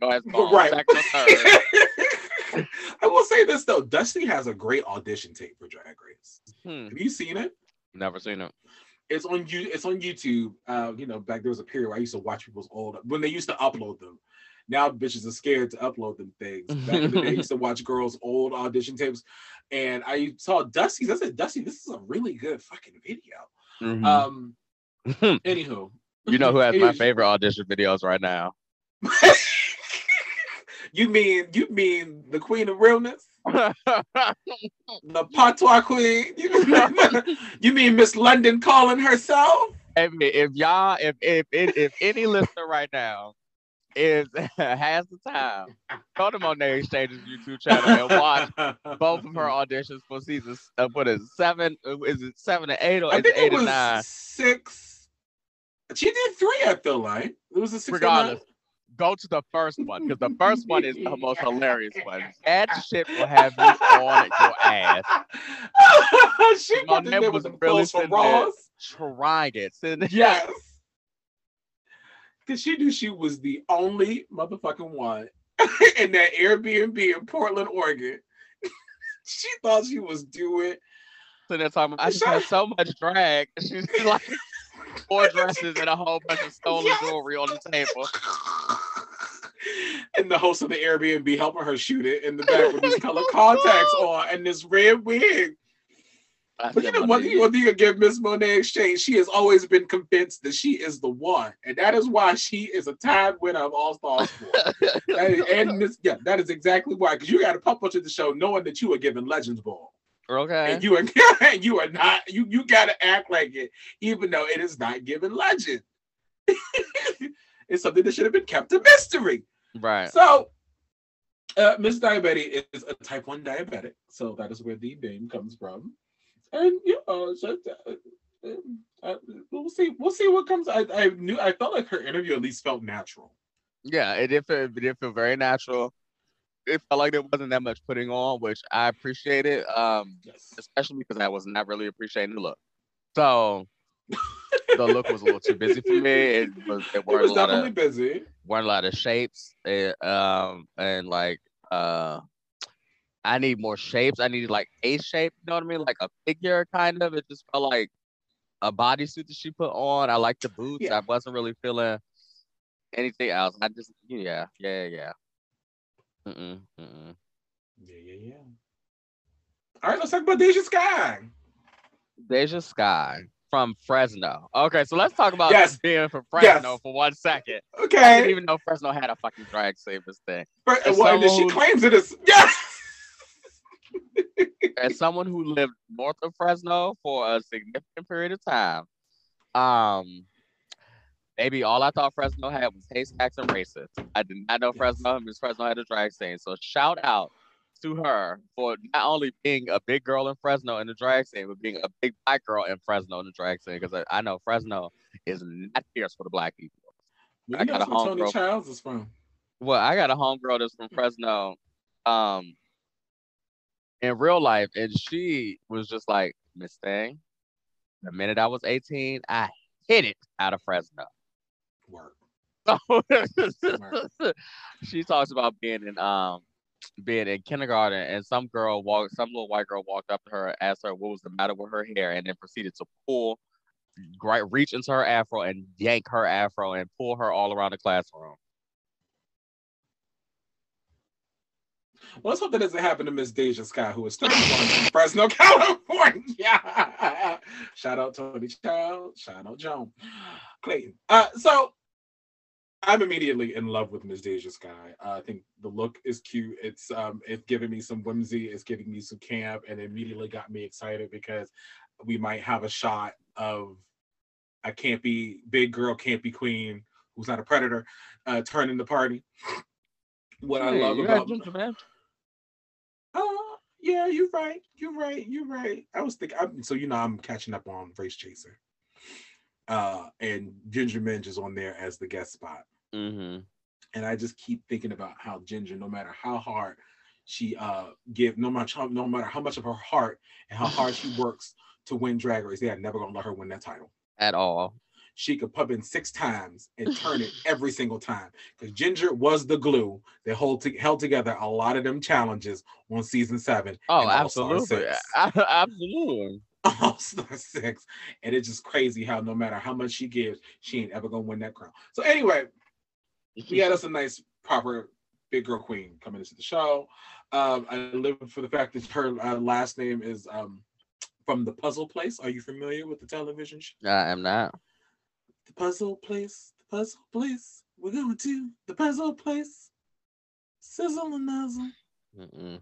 Speaker 2: Ass go
Speaker 1: right.
Speaker 2: second or third.
Speaker 1: I will say this though, Dusty has a great audition tape for Drag Race.
Speaker 2: Hmm,
Speaker 1: Have you seen it?
Speaker 2: never seen it.
Speaker 1: It's on you. It's on YouTube. Uh, you know, back there was a period where I used to watch people's old when they used to upload them. Now bitches are scared to upload them things. Back in the day, I used to watch girls' old audition tapes, and I saw Dusty's. I said, Dusty, this is a really good fucking video.
Speaker 2: Mhm.
Speaker 1: Um, anywho,
Speaker 2: you know who has my favorite audition videos right now?
Speaker 1: you mean you mean the queen of realness? The patois queen. You mean, you mean Miss London calling herself?
Speaker 2: Man, if y'all, if if if, if any listener right now is has the time, go to Monet X Change's YouTube channel and watch both of her auditions for seasons. Uh, what is it, seven? uh, Is it seven and eight or
Speaker 1: I
Speaker 2: is
Speaker 1: think
Speaker 2: it eight
Speaker 1: it was
Speaker 2: and nine?
Speaker 1: six. She did three. I feel like it was a six.
Speaker 2: Regardless. Go to the first one because the first one is the most hilarious one. That shit will have you on your ass.
Speaker 1: she there
Speaker 2: was really sitting there. Trying it. Sitting
Speaker 1: Yes. Because she knew she was the only motherfucking one in that Airbnb in Portland, Oregon. she thought she was doing.
Speaker 2: there talking. About, I just had so much drag. She's like four dresses and a whole bunch of stolen
Speaker 1: Yes.
Speaker 2: jewelry on the table.
Speaker 1: And the host of the Airbnb helping her shoot it in the back with these color contacts on and this red wig.
Speaker 2: I
Speaker 1: But you
Speaker 2: said,
Speaker 1: know
Speaker 2: "My
Speaker 1: one thing, one thing you give Miss Monet X Change, she has always been convinced that she is the one, and that is why she is a time winner of All Stars 4. And this, yeah, that is exactly why. Because you got to pop up to the show knowing that you were given Legends Ball,
Speaker 2: okay.
Speaker 1: and you are and you are not. You you got to act like it, even though it is not given Legend. it's something that should have been kept a mystery.
Speaker 2: Right.
Speaker 1: So, uh, Miss Daya Betty is a type 1 diabetic. So that is where the name comes from. And, you know, so, uh, uh, we'll see. We'll see what comes. I, I knew, I felt like her interview at least felt natural.
Speaker 2: Yeah, it did feel, it did feel very natural. It felt like there wasn't that much putting on, which I appreciated. Um,
Speaker 1: Yes.
Speaker 2: especially because I was not really appreciating the look. So the look was a little too busy for me. It was it
Speaker 1: It was
Speaker 2: a lot
Speaker 1: definitely
Speaker 2: of
Speaker 1: busy.
Speaker 2: weren't a lot of shapes. eh, um, and like uh, I need more shapes. I needed like a shape. You know what I mean? Like a figure, kind of. It just felt like a bodysuit that she put on. I like the boots.
Speaker 1: Yeah.
Speaker 2: I wasn't really feeling anything else. I just yeah, yeah, yeah. Mm-mm, mm-mm.
Speaker 1: Yeah, yeah, yeah. All right, let's talk about Deja Skye.
Speaker 2: Deja Skye from Fresno. Okay, so let's talk about
Speaker 1: Yes.
Speaker 2: being from
Speaker 1: Yes.
Speaker 2: Fresno for one second. Okay. I didn't even know Fresno had a fucking drag savers thing.
Speaker 1: But,
Speaker 2: As
Speaker 1: well, she
Speaker 2: someone who-
Speaker 1: claims it is. Yes.
Speaker 2: As someone who lived north of Fresno for a significant period of time, um, maybe all I thought Fresno had was haystacks and racists. I did not know
Speaker 1: Yes.
Speaker 2: Fresno Miss Fresno had a drag scene. So shout out to her for not only being a big girl in Fresno in the drag scene, but being a big black girl in Fresno in the drag scene. Because I, I, know Fresno is not fierce for the black people.
Speaker 1: Well, I got a homegirl. Tony Childs is from.
Speaker 2: Well, I got a homegirl that's from Fresno, um, in real life, and she was just like Miss Thing. The minute I was 18, I hit it out of Fresno.
Speaker 1: Work.
Speaker 2: she talks about being in um being in kindergarten and some girl walked some little white girl walked up to her asked her what was the matter with her hair and then proceeded to pull right reach into her afro and yank her afro and pull her all around the classroom
Speaker 1: Well, let's hope that doesn't happen to Miss Deja Skye, who is 31 from Fresno, California. Shout out Tony Child. Shout out Joan Clayton. Uh, so I'm immediately in love with Miss Deja Skye. Uh, I think the look is cute. It's um, it's giving me some whimsy. It's giving me some camp, and immediately got me excited because we might have a shot of a campy big girl, campy queen who's not a predator, uh, turning the party. What hey, I love about man. Oh, yeah, you're right. You're right. You're right. I was thinking. I'm, so you know, I'm catching up on Race Chaser uh, and Ginger Minj is on there as the guest spot.
Speaker 2: Mm-hmm.
Speaker 1: And I just keep thinking about how Ginger, no matter how hard she uh give, no matter no matter how much of her heart and how hard she works to win Drag Race, they are never gonna let her win that title
Speaker 2: at all.
Speaker 1: She could pub in six times and turn it every single time because Ginger was the glue that hold to, held together a lot of them challenges on season seven.
Speaker 2: Oh, absolutely, absolutely.
Speaker 1: All Star Six, and it's just crazy how no matter how much she gives, she ain't ever gonna win that crown. So anyway, we had us a nice proper big girl queen coming into the show. Um, I live for the fact that her uh, last name is um, from the Puzzle Place. Are you familiar with the television show?
Speaker 2: I am not.
Speaker 1: The Puzzle Place, the Puzzle Place. We're going to the Puzzle Place. Sizzle and nuzzle.
Speaker 2: Mm-mm.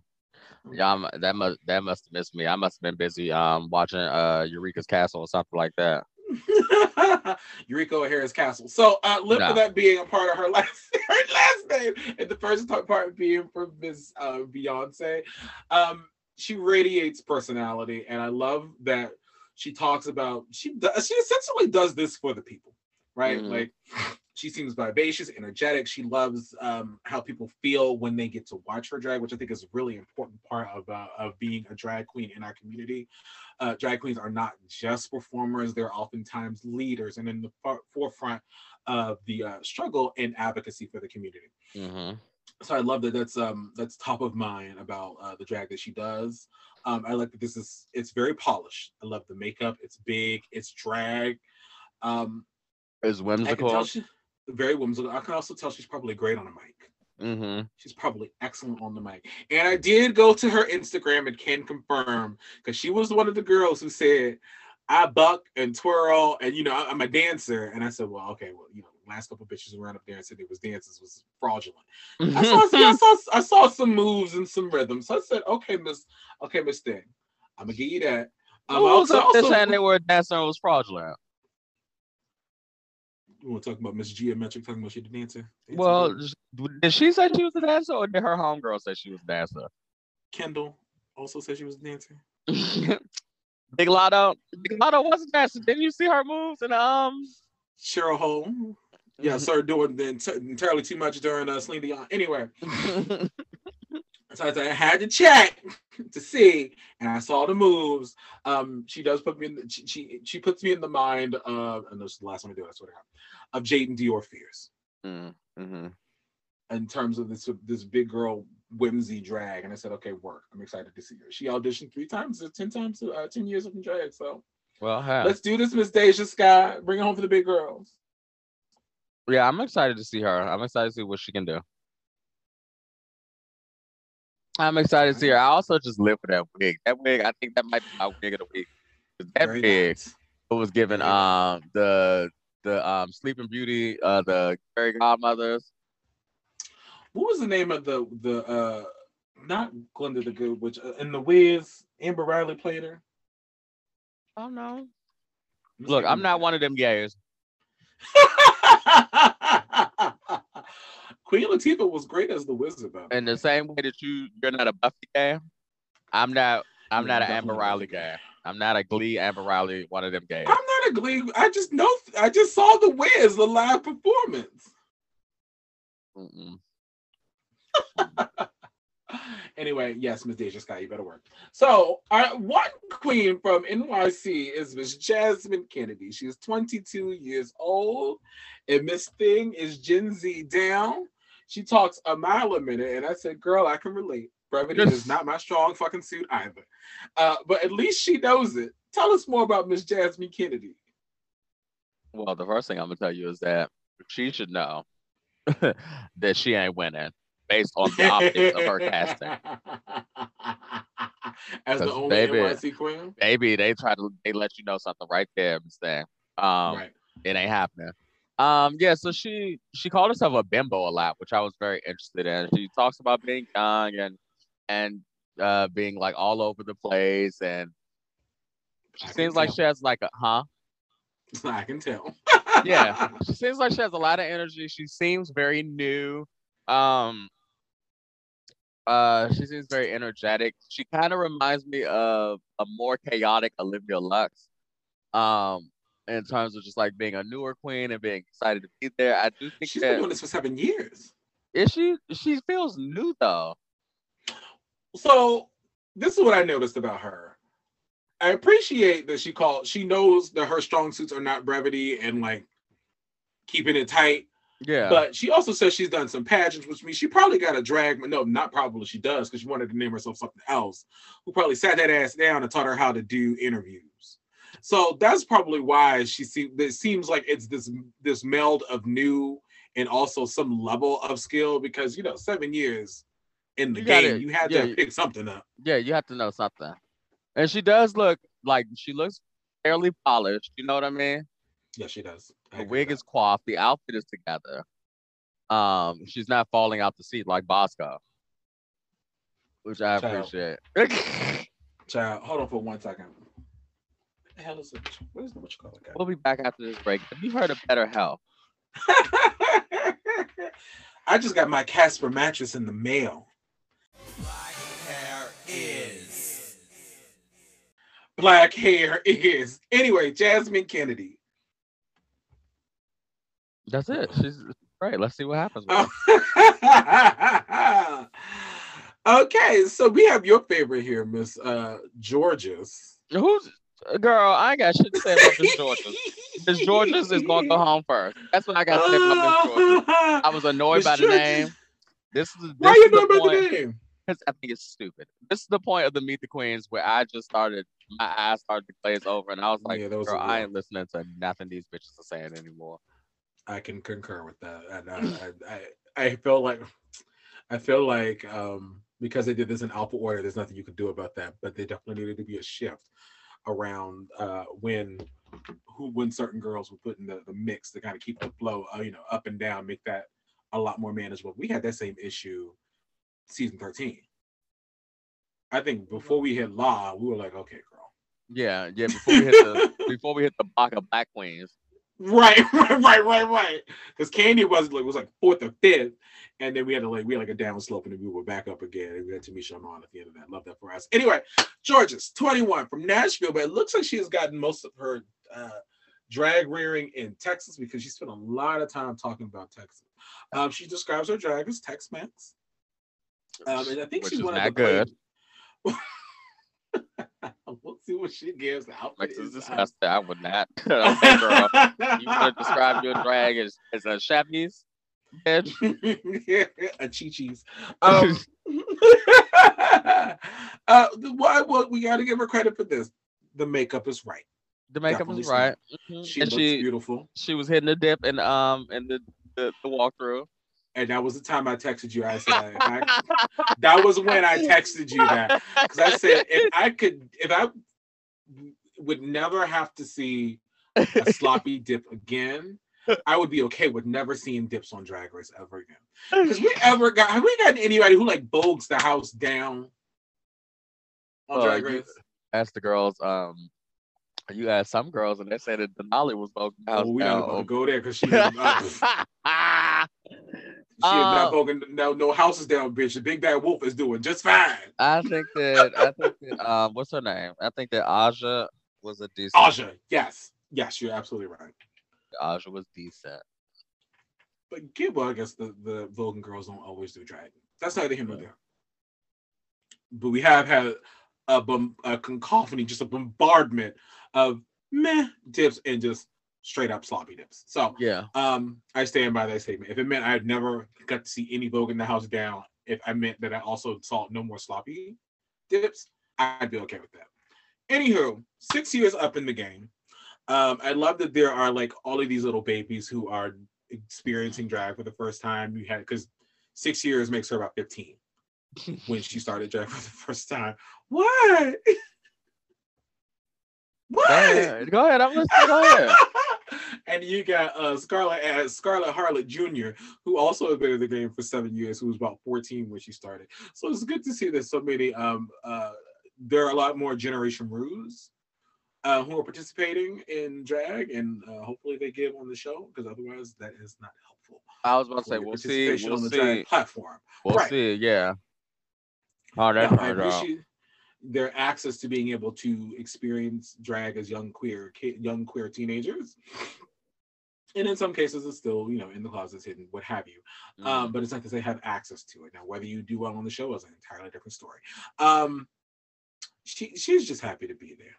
Speaker 2: Yeah, I'm, that must that must have missed me. I must have been busy um watching uh Eureka's Castle or something like that.
Speaker 1: Eureka O'Hara's Castle. So uh live no. for that being a part of her last her last name and the first part being from Miss uh, Beyonce. Um she radiates personality and I love that she talks about she does she essentially does this for the people, right? Mm-hmm. Like she seems vivacious, energetic. She loves um, how people feel when they get to watch her drag, which I think is a really important part of uh, of being a drag queen in our community. Uh, drag queens are not just performers; they're oftentimes leaders and in the far- forefront of the uh, struggle and advocacy for the community.
Speaker 2: Mm-hmm.
Speaker 1: So I love that that's um that's top of mind about uh, the drag that she does. Um, I like that this is it's very polished. I love the makeup. It's big. It's drag. Um,
Speaker 2: is whimsical
Speaker 1: very whimsical. I can also tell she's probably great on a mic.
Speaker 2: Mm-hmm.
Speaker 1: She's probably excellent on the mic. And I did go to her Instagram and can confirm because she was one of the girls who said, I buck and twirl, and you know, I'm a dancer. And I said, Well, okay, well, you know, last couple bitches ran up there and said it was dances was fraudulent. I, saw, I saw I saw some moves and some rhythms. So I said, Okay, Miss, okay, Miss Thing, I'm gonna give you that.
Speaker 2: Um, Who was up there saying they were dancing was fraudulent?
Speaker 1: We want to talk about Miss Geometric talking about she the dancer.
Speaker 2: dancer well, did she say she was a dancer, or did her homegirl say she was a dancer?
Speaker 1: Kendall also said she was a dancer.
Speaker 2: Big Latto, Big Latto was a dancer. Didn't you see her moves and um?
Speaker 1: Cheryl Hole. Yeah, started doing then entirely too much during uh, Celine Dion. Anyway, so I had to check to see, and I saw the moves. Um, she does put me in. The, she, she, she puts me in the mind of, and this is the last one I do. I swear to God of Jaidynn Diore Fierce.
Speaker 2: Mm-hmm.
Speaker 1: In terms of this this big girl whimsy drag, and I said, okay, work. I'm excited to see her. She auditioned three times, uh, ten times, uh, ten years of drag. So,
Speaker 2: well,
Speaker 1: let's do this, Miss Deja Skye. Bring it home for the big girls.
Speaker 2: Yeah, I'm excited to see her. I'm excited to see what she can do. I'm excited to see her. I also just live for that wig. That wig, I think that might be my wig of the week. That Very wig nice. was given um the the um Sleeping Beauty, uh the fairy godmothers.
Speaker 1: What was the name of the the uh not Glinda the Good Witch uh, in the Wiz? Amber Riley played her.
Speaker 2: Oh no. Look, I'm not one of them gays.
Speaker 1: Queen Latifah was great as the wizard. Though.
Speaker 2: In the same way that you you're not a Buffy guy, I'm not. I'm not an Amber Riley guy. I'm not a Glee Amber Riley. One of them gays.
Speaker 1: I'm not a Glee. I just know. I just saw the Wiz, the live performance.
Speaker 2: Mm-mm.
Speaker 1: anyway, yes, Miss Deja Skye, you better work. So, our one queen from NYC is Miss Jasmine Kennedy. She's 22 years old, and Miss Thing is Gen Z down. She talks a mile a minute, and I said, "Girl, I can relate. Brevity is not my strong fucking suit either, uh, but at least she knows it." Tell us more about Miss Jasmine Kennedy.
Speaker 2: Well, the first thing I'm gonna tell you is that she should know that she ain't winning based on the optics of her casting.
Speaker 1: As the
Speaker 2: 'Cause
Speaker 1: only
Speaker 2: baby-
Speaker 1: NYC queen,
Speaker 2: Maybe they try to they let you know something right there, Miss Thing. Um,
Speaker 1: right?
Speaker 2: it ain't happening. Um, yeah, so she she called herself a bimbo a lot, which I was very interested in. She talks about being young and and uh being like all over the place and she
Speaker 1: I
Speaker 2: seems like she has like a huh?
Speaker 1: I can tell.
Speaker 2: Yeah. She seems like she has a lot of energy. She seems very new. Um uh she seems very energetic. She kind of reminds me of a more chaotic Olivia Lux. Um in terms of just like being a newer queen and being excited to be there. I do think
Speaker 1: She's
Speaker 2: that
Speaker 1: been doing this for seven years.
Speaker 2: Is she? She feels new though.
Speaker 1: So this is what I noticed about her. I appreciate that she called. She knows that her strong suits are not brevity and like keeping it tight.
Speaker 2: Yeah.
Speaker 1: But she also says she's done some pageants, which means she probably got a drag. No, not probably. She does because she wanted to name herself something else. Who probably sat that ass down and taught her how to do interviews. So that's probably why she seems. It seems like it's this this meld of new and also some level of skill because you know seven years in the
Speaker 2: You gotta-
Speaker 1: game, you had
Speaker 2: yeah,
Speaker 1: to pick something up.
Speaker 2: yeah, you have to know something. And she does look like she looks fairly polished. You know what I mean?
Speaker 1: Yeah, she does. I
Speaker 2: The wig is coiffed. The outfit is together. Um, she's not falling out the seat like Bosco, which I
Speaker 1: Child.
Speaker 2: appreciate.
Speaker 1: Child, hold on for one second. What the hell is it? What is the what you call it?
Speaker 2: we'll be back after this break. Have you heard of Better Health?
Speaker 1: I just got my Casper mattress in the mail.
Speaker 3: Black hair is.
Speaker 1: Black hair is. Anyway, Jasmine Kennedy.
Speaker 2: That's it. She's right. Let's see what happens. With
Speaker 1: Oh. okay, so we have your favorite here, Miss uh Jorgeous.
Speaker 2: Who's girl? I ain't got shit to say about Miss Jorgeous. Miss Jorgeous is gonna go home first. That's what I got to say about Miss Jorgeous. I was annoyed
Speaker 1: Miss
Speaker 2: by the name. This is this
Speaker 1: Why
Speaker 2: is
Speaker 1: you know about
Speaker 2: point.
Speaker 1: the name?
Speaker 2: Because I think it's stupid. This is the point of the Meet the Queens where I just started, my eyes started to glaze over, and I was like,
Speaker 1: Yeah,
Speaker 2: girl, I ain't listening to nothing these bitches are saying anymore.
Speaker 1: I can concur with that. And I, I, I, I feel like I feel like um, because they did this in alpha order, there's nothing you could do about that. But they definitely needed to be a shift around uh, when who when certain girls were put in the, the mix to kind of keep the flow, uh, you know, up and down, make that a lot more manageable. We had that same issue season 13. I think before we hit Law, we were like, okay, girl.
Speaker 2: Yeah, yeah. Before we hit the before we hit the block of Black Queens,
Speaker 1: Right, right, right, right, right. Because Kandy was like was like fourth or fifth, and then we had to like we had like a down slope, and then we were back up again. And we had Tamisha on at the end of that. Love that for us. Anyway, Jorgeous, twenty one from Nashville, but it looks like she has gotten most of her uh, drag rearing in Texas because she spent a lot of time talking about Texas. Um, she describes her drag as Tex-Mex, um, and I think
Speaker 2: which
Speaker 1: she's one of the
Speaker 2: good.
Speaker 1: we'll see what she gives.
Speaker 2: Like, this is
Speaker 1: is,
Speaker 2: disgusting. I would not. girl. You want to describe your drag as, as a? Bitch.
Speaker 1: a chi-chis. Um, uh, why? Well, we got to give her credit for this. The makeup is right.
Speaker 2: The makeup
Speaker 1: Definitely so.
Speaker 2: right. Mhm.
Speaker 1: She
Speaker 2: and
Speaker 1: looks
Speaker 2: she
Speaker 1: beautiful.
Speaker 2: she was hitting the dip and um in the the, the walkthrough.
Speaker 1: And that was the time I texted you. I said, I, that was when I texted you that because I said if I could, if I would never have to see a sloppy dip again, I would be okay with never seeing dips on Drag Race ever again. Because we ever got have we gotten anybody who like bogs the house down on
Speaker 2: Well,
Speaker 1: Drag Race?
Speaker 2: asked the girls, um, you asked some girls, and they said that Denali was broken house
Speaker 1: Oh, we not
Speaker 2: down.
Speaker 1: about to go there because she. She not
Speaker 2: Uh,
Speaker 1: broken no no houses down, bitch. The big bad wolf is doing just fine.
Speaker 2: I think that I think that um what's her name? I think that Aja was a decent.
Speaker 1: Aja, yes. Yes, you're absolutely right.
Speaker 2: Aja was decent.
Speaker 1: But get well, I guess the, the Vulcan girls don't always do drag. That's neither here nor there. But we have had a, bom- a cacophony, just a bombardment of meh dips and just straight up sloppy dips. So
Speaker 2: Yeah.
Speaker 1: um, I stand by that statement. If it meant I had never got to see any Vogue in the house down, if I meant that I also saw no more sloppy dips, I'd be okay with that. Anywho, six years up in the game. Um, I love that there are like all of these little babies who are experiencing drag for the first time. You had because six years makes her about 15 when she started drag for the first time. What?
Speaker 2: Go
Speaker 1: What?
Speaker 2: ahead. Go ahead. I'm listening. Go ahead.
Speaker 1: and you got uh, Scarlett uh, Scarlett Harlot Jr., who also has been in the game for seven years, who was about 14 when she started. So it's good to see that so many um uh there are a lot more Generation Ruse uh, who are participating in drag, and uh, hopefully they give on the show because otherwise that is not helpful.
Speaker 2: I was about to say we'll see. We'll
Speaker 1: on the
Speaker 2: see.
Speaker 1: drag platform.
Speaker 2: We'll
Speaker 1: Right.
Speaker 2: see. Yeah. Oh,
Speaker 1: Yeah, I
Speaker 2: hard out.
Speaker 1: their access to being able to experience drag as young queer young queer teenagers. And in some cases, it's still, you know, in the closets, hidden, what have you.
Speaker 2: Mm-hmm.
Speaker 1: Um, but it's like they have access to it. Now, whether you do well on the show is an entirely different story. Um, she she's just happy to be there.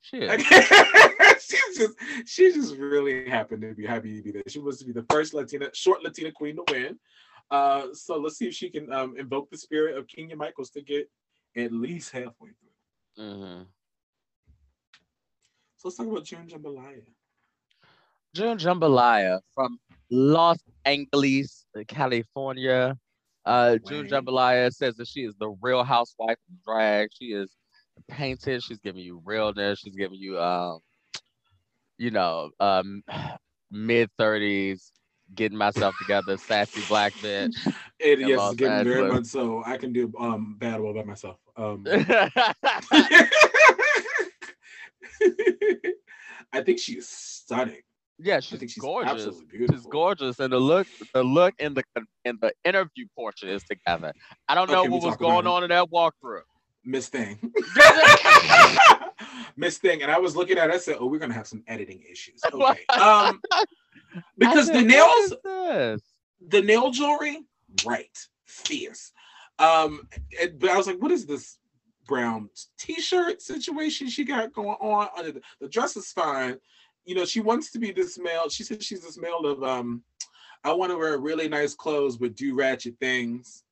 Speaker 2: Shit.
Speaker 1: she's just she's just really happy to be happy to be there. She wants to be the first Latina short Latina queen to win. Uh, so let's see if she can um, invoke the spirit of Kenya Michaels to get at least halfway through.
Speaker 2: hmm
Speaker 1: So let's talk about June Jambalaya.
Speaker 2: June Jambalaya from Los Angeles, California. Uh, June Jambalaya says that she is the real housewife of drag. She is painted. She's giving you realness. She's giving you, um, you know, um, mid thirties, getting myself together, sassy black bitch.
Speaker 1: It
Speaker 2: Los
Speaker 1: it's getting very much so. I can do um battle by myself. Um, I think she is stunning.
Speaker 2: Yeah, she's
Speaker 1: she's
Speaker 2: gorgeous.
Speaker 1: absolutely.
Speaker 2: She's gorgeous, and the look, the look in the in the interview portion is together. I don't know
Speaker 1: Okay,
Speaker 2: what was going on in that walkthrough.
Speaker 1: Miss Thing. Miss Thing. And I was looking at it, I said, Oh, we're gonna have some editing issues. Okay. Um because the nails,
Speaker 2: "What is this?"
Speaker 1: the nail jewelry, right. Fierce. Um, and- but I was like, what is this brown t-shirt situation she got going on? Under the, the dress is fine. You know, she wants to be this male. She says she's this male of um, I want to wear really nice clothes but do ratchet things.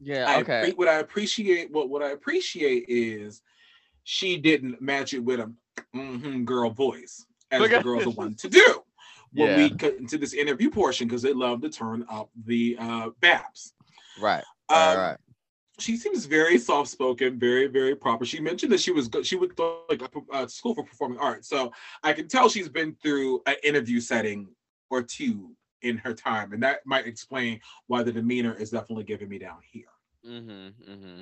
Speaker 2: Yeah,
Speaker 1: I
Speaker 2: okay.
Speaker 1: appre- what I appreciate, what what I appreciate is she didn't match it with a mhm, girl voice as
Speaker 2: Look
Speaker 1: the girls are wanting to do. When
Speaker 2: Yeah.
Speaker 1: we get into this interview portion, because they love to turn up the uh babs.
Speaker 2: Right.
Speaker 1: Um,
Speaker 2: All right.
Speaker 1: She seems very soft spoken, very very proper. She mentioned that she was go- she would go like a uh, school for performing arts, so I can tell she's been through an interview setting or two in her time, and that might explain why the demeanor is definitely giving me down here.
Speaker 2: Mm-hmm. Mm-hmm.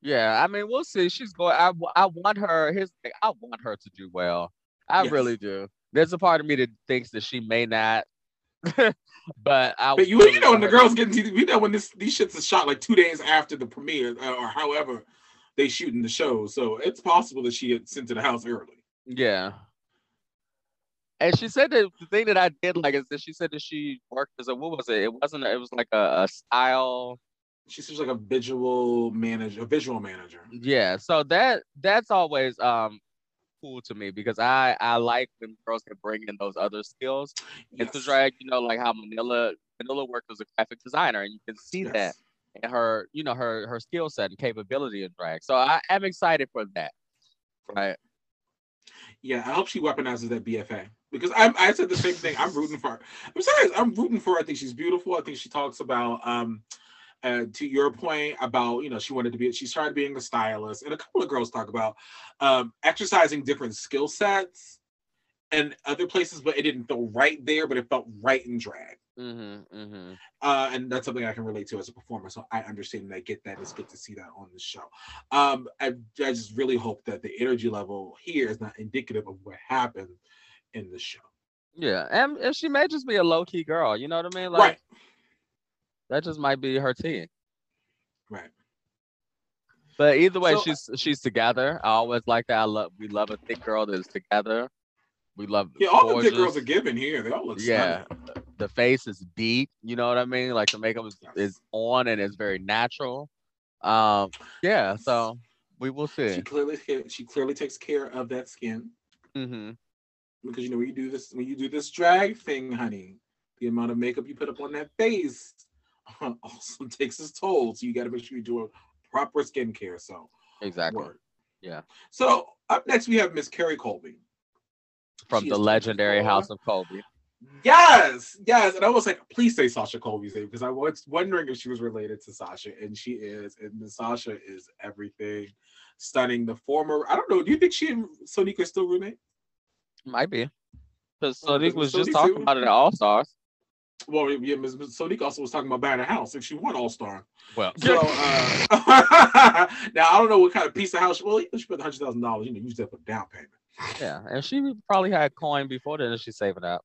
Speaker 2: Yeah, I mean, we'll see. She's going. I I want her. His. I want her to do well. I
Speaker 1: Yes.
Speaker 2: really do. There's a part of me that thinks that she may not, but I.
Speaker 1: But you, you know, when the girls get into, we know when this these shits are shot like two days after the premiere uh, or however they shooting the show, so it's possible that she had sent to the house early.
Speaker 2: Yeah. And she said that the thing that I did like is that she said that she worked as a what was it? It wasn't. It was like a, a style.
Speaker 1: She seems like a visual manager, a visual manager.
Speaker 2: Yeah. So that that's always um cool to me because I I like when girls can bring in those other skills into
Speaker 1: Yes.
Speaker 2: drag. You know, like how Manila Manila worked as a graphic designer, and you can see that
Speaker 1: Yes.
Speaker 2: in her you know her her skill set and capability in drag. So I am excited for that. Right.
Speaker 1: Yeah, I hope she weaponizes that BFA because I I said the same thing. I'm rooting for her. I'm serious. I'm rooting for her. I think she's beautiful. I think she talks about um uh, to your point about you know she wanted to be she started being a stylist and a couple of girls talk about um exercising different skill sets and other places but it didn't feel right there but it felt right in drag
Speaker 2: Mm-hmm. Mm-hmm.
Speaker 1: uh, and that's something I can relate to as a performer. So I understand and I get that. It's good to see that on the show. Um, I, I just really hope that the energy level here is not indicative of what happened in the show.
Speaker 2: Yeah, and, and she may just be a low key girl. You know what I mean? Like
Speaker 1: right.
Speaker 2: That just might be her team.
Speaker 1: Right.
Speaker 2: But either way,
Speaker 1: So-
Speaker 2: she's she's together. I always like that. I love we love a thick girl that is together. We love
Speaker 1: Yeah, all the thick girls are given here. They all look
Speaker 2: Yeah.
Speaker 1: stunning.
Speaker 2: The face is deep. You know what I mean? Like the makeup is, is on and it's very natural. Um, yeah. So we will see.
Speaker 1: She clearly she clearly takes care of that skin
Speaker 2: Mm-hmm.
Speaker 1: because you know when you do this when you do this drag thing, honey, the amount of makeup you put up on that face also takes its toll. So you got to make sure you do a proper skincare. So
Speaker 2: Exactly.
Speaker 1: word.
Speaker 2: Yeah.
Speaker 1: So up next we have Miss Kerri Colby.
Speaker 2: From
Speaker 1: She
Speaker 2: the legendary
Speaker 1: 24.
Speaker 2: House of Colby.
Speaker 1: Yes, yes. And I was like, please say Sasha Colby's name because I was wondering if she was related to Sasha, and she is. And Miss Sasha is everything. Stunning. The former, I don't know. Do you think she and Sonique are still roommate?
Speaker 2: Might be. Because
Speaker 1: Oh,
Speaker 2: Sonique was just talking
Speaker 1: too?
Speaker 2: about it at All Stars.
Speaker 1: Well, yeah, Miss Miss Sonique also was talking about buying a house, and she won All Star.
Speaker 2: Well,
Speaker 1: So uh, now I don't know what kind of piece of house. Well, she put hundred thousand dollars. You know, use that for down payment.
Speaker 2: yeah, and she probably had coin before then, and she's saving up.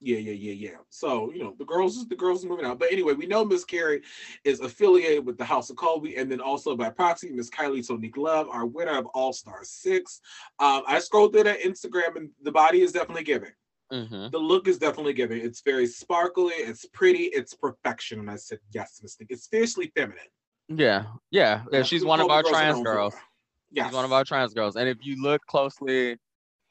Speaker 1: Yeah, yeah, yeah, yeah. So you know, the girls, the girls are moving out. But anyway, we know Miss Kerri is affiliated with the House of Colby, and then also by proxy, Miss Kylie Sonique Love, our winner of All Star Six. Um, I scrolled through that Instagram, and the body is definitely giving.
Speaker 2: Hmm
Speaker 1: The look is definitely giving. It's very sparkly. It's pretty. It's perfection. And I said, yes, Miss. It's fiercely feminine.
Speaker 2: Yeah, yeah, yeah. She's
Speaker 1: That's
Speaker 2: one of our trans girls.
Speaker 1: Yes.
Speaker 2: She's one of our trans girls. And if you look closely,